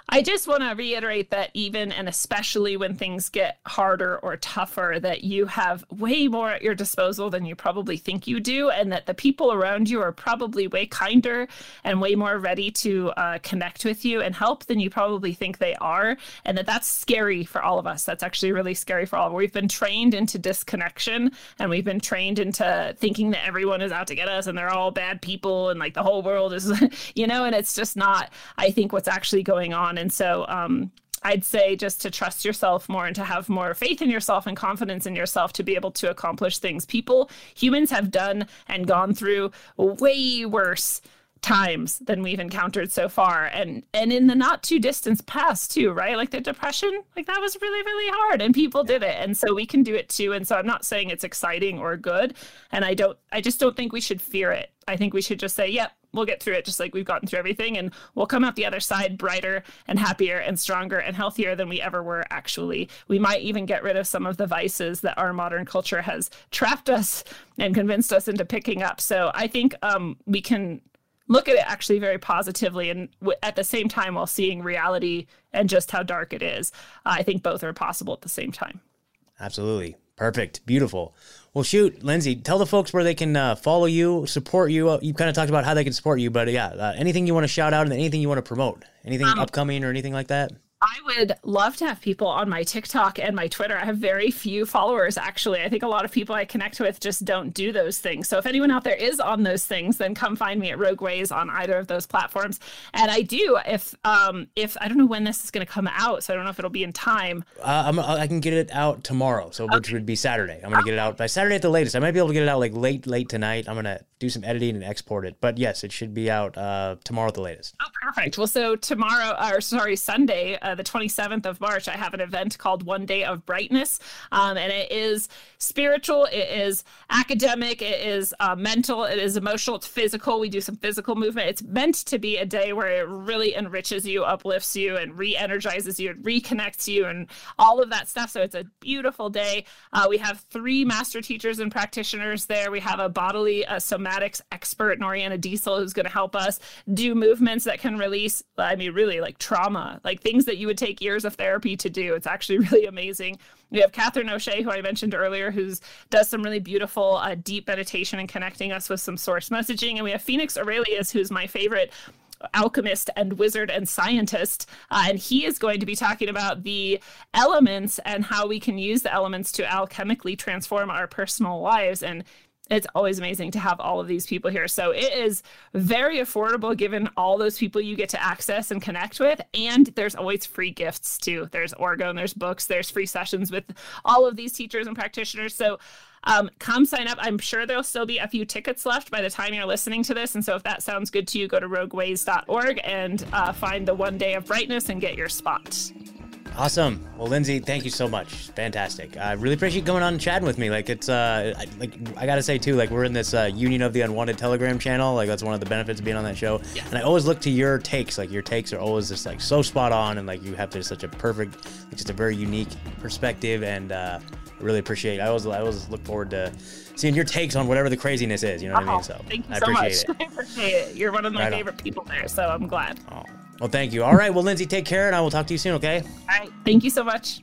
I just want to reiterate that even and especially when things get harder or tougher, that you have way more at your disposal than you probably think you do, and that the people around you are probably way kinder and way more ready to uh, connect with you and help than you probably think they are, and that that's scary for all of us. That's actually really scary for all. of us. We've been trained into disconnection, and we've been trained into thinking that everyone is out to get us and they're all bad people and like the whole world is, you know, and it's just not. I think what's actually going on and so um, I'd say just to trust yourself more and to have more faith in yourself and confidence in yourself to be able to accomplish things. People, humans have done and gone through way worse times than we've encountered so far. And and in the not too distant past too right? Like the depression like that was really really hard and people did it. And so we can do it too. And so i'm not saying it's exciting or good. And i don't i just don't think we should fear it. I think we should just say yep we'll get through it just like we've gotten through everything and we'll come out the other side brighter and happier and stronger and healthier than we ever were actually we might even get rid of some of the vices that our modern culture has trapped us and convinced us into picking up so i think um, we can look at it actually very positively and w- at the same time while seeing reality and just how dark it is. Uh, I think both are possible at the same time. Absolutely. Perfect. Beautiful. Well, shoot, Lindsay, tell the folks where they can uh, follow you, support you. Uh, you kind of talked about how they can support you, but yeah, uh, anything you want to shout out and anything you want to promote, anything um, upcoming or anything like that? I would love to have people on my TikTok and my Twitter. I have very few followers, actually. I think a lot of people I connect with just don't do those things. So if anyone out there is on those things, then come find me at Rogue Ways on either of those platforms. And I do, if um, if I don't know when this is going to come out, so I don't know if it'll be in time. Uh, i can get it out tomorrow, so okay. which would be Saturday. I'm going to get it out by Saturday at the latest. I might be able to get it out like late late tonight. I'm going to do some editing and export it. But yes, it should be out uh, tomorrow at the latest. Oh, perfect. Well, so tomorrow, or sorry, Sunday, uh, the 27th of March, I have an event called One Day of Brightness. Um, and it is spiritual, it is academic, it is uh, mental, it is emotional, it's physical. We do some physical movement. It's meant to be a day where it really enriches you, uplifts you, and re energizes you, and reconnects you, and all of that stuff. So it's a beautiful day. Uh, we have three master teachers and practitioners there. We have a bodily, a somatics expert, Noriana Diesel, who's going to help us do movements that can release, I mean, really like trauma, like things that you would take years of therapy to do. It's actually really amazing. We have Catherine O'Shea, who I mentioned earlier, who's does some really beautiful uh, deep meditation and connecting us with some source messaging. And we have Phoenix Aurelius, who's my favorite alchemist and wizard and scientist. Uh, and he is going to be talking about the elements and how we can use the elements to alchemically transform our personal lives. And it's always amazing to have all of these people here. So it is very affordable given all those people you get to access and connect with. And there's always free gifts too. There's Orgone, there's books, there's free sessions with all of these teachers and practitioners. So um, come sign up. I'm sure there'll still be a few tickets left by the time you're listening to this. And so if that sounds good to you, go to rogueways.org and uh, find the one day of brightness and get your spot. Awesome. Well, Lindsay, thank you so much. Fantastic. I really appreciate going on and chatting with me. Like it's uh, I, like I gotta say too, like we're in this uh, Union of the Unwanted Telegram channel. Like that's one of the benefits of being on that show. Yeah. And I always look to your takes. Like your takes are always just like so spot on, and like you have just such a perfect, like, just a very unique perspective. And uh, I really appreciate. It. I always I always look forward to seeing your takes on whatever the craziness is. You know what oh, I mean? So thank you I so appreciate much. It. I appreciate it. You're one of my right favorite on. people there, so I'm glad. Oh. Well, thank you. All right. Well, Lindsay, take care, and I will talk to you soon, okay? All right. Thank you so much.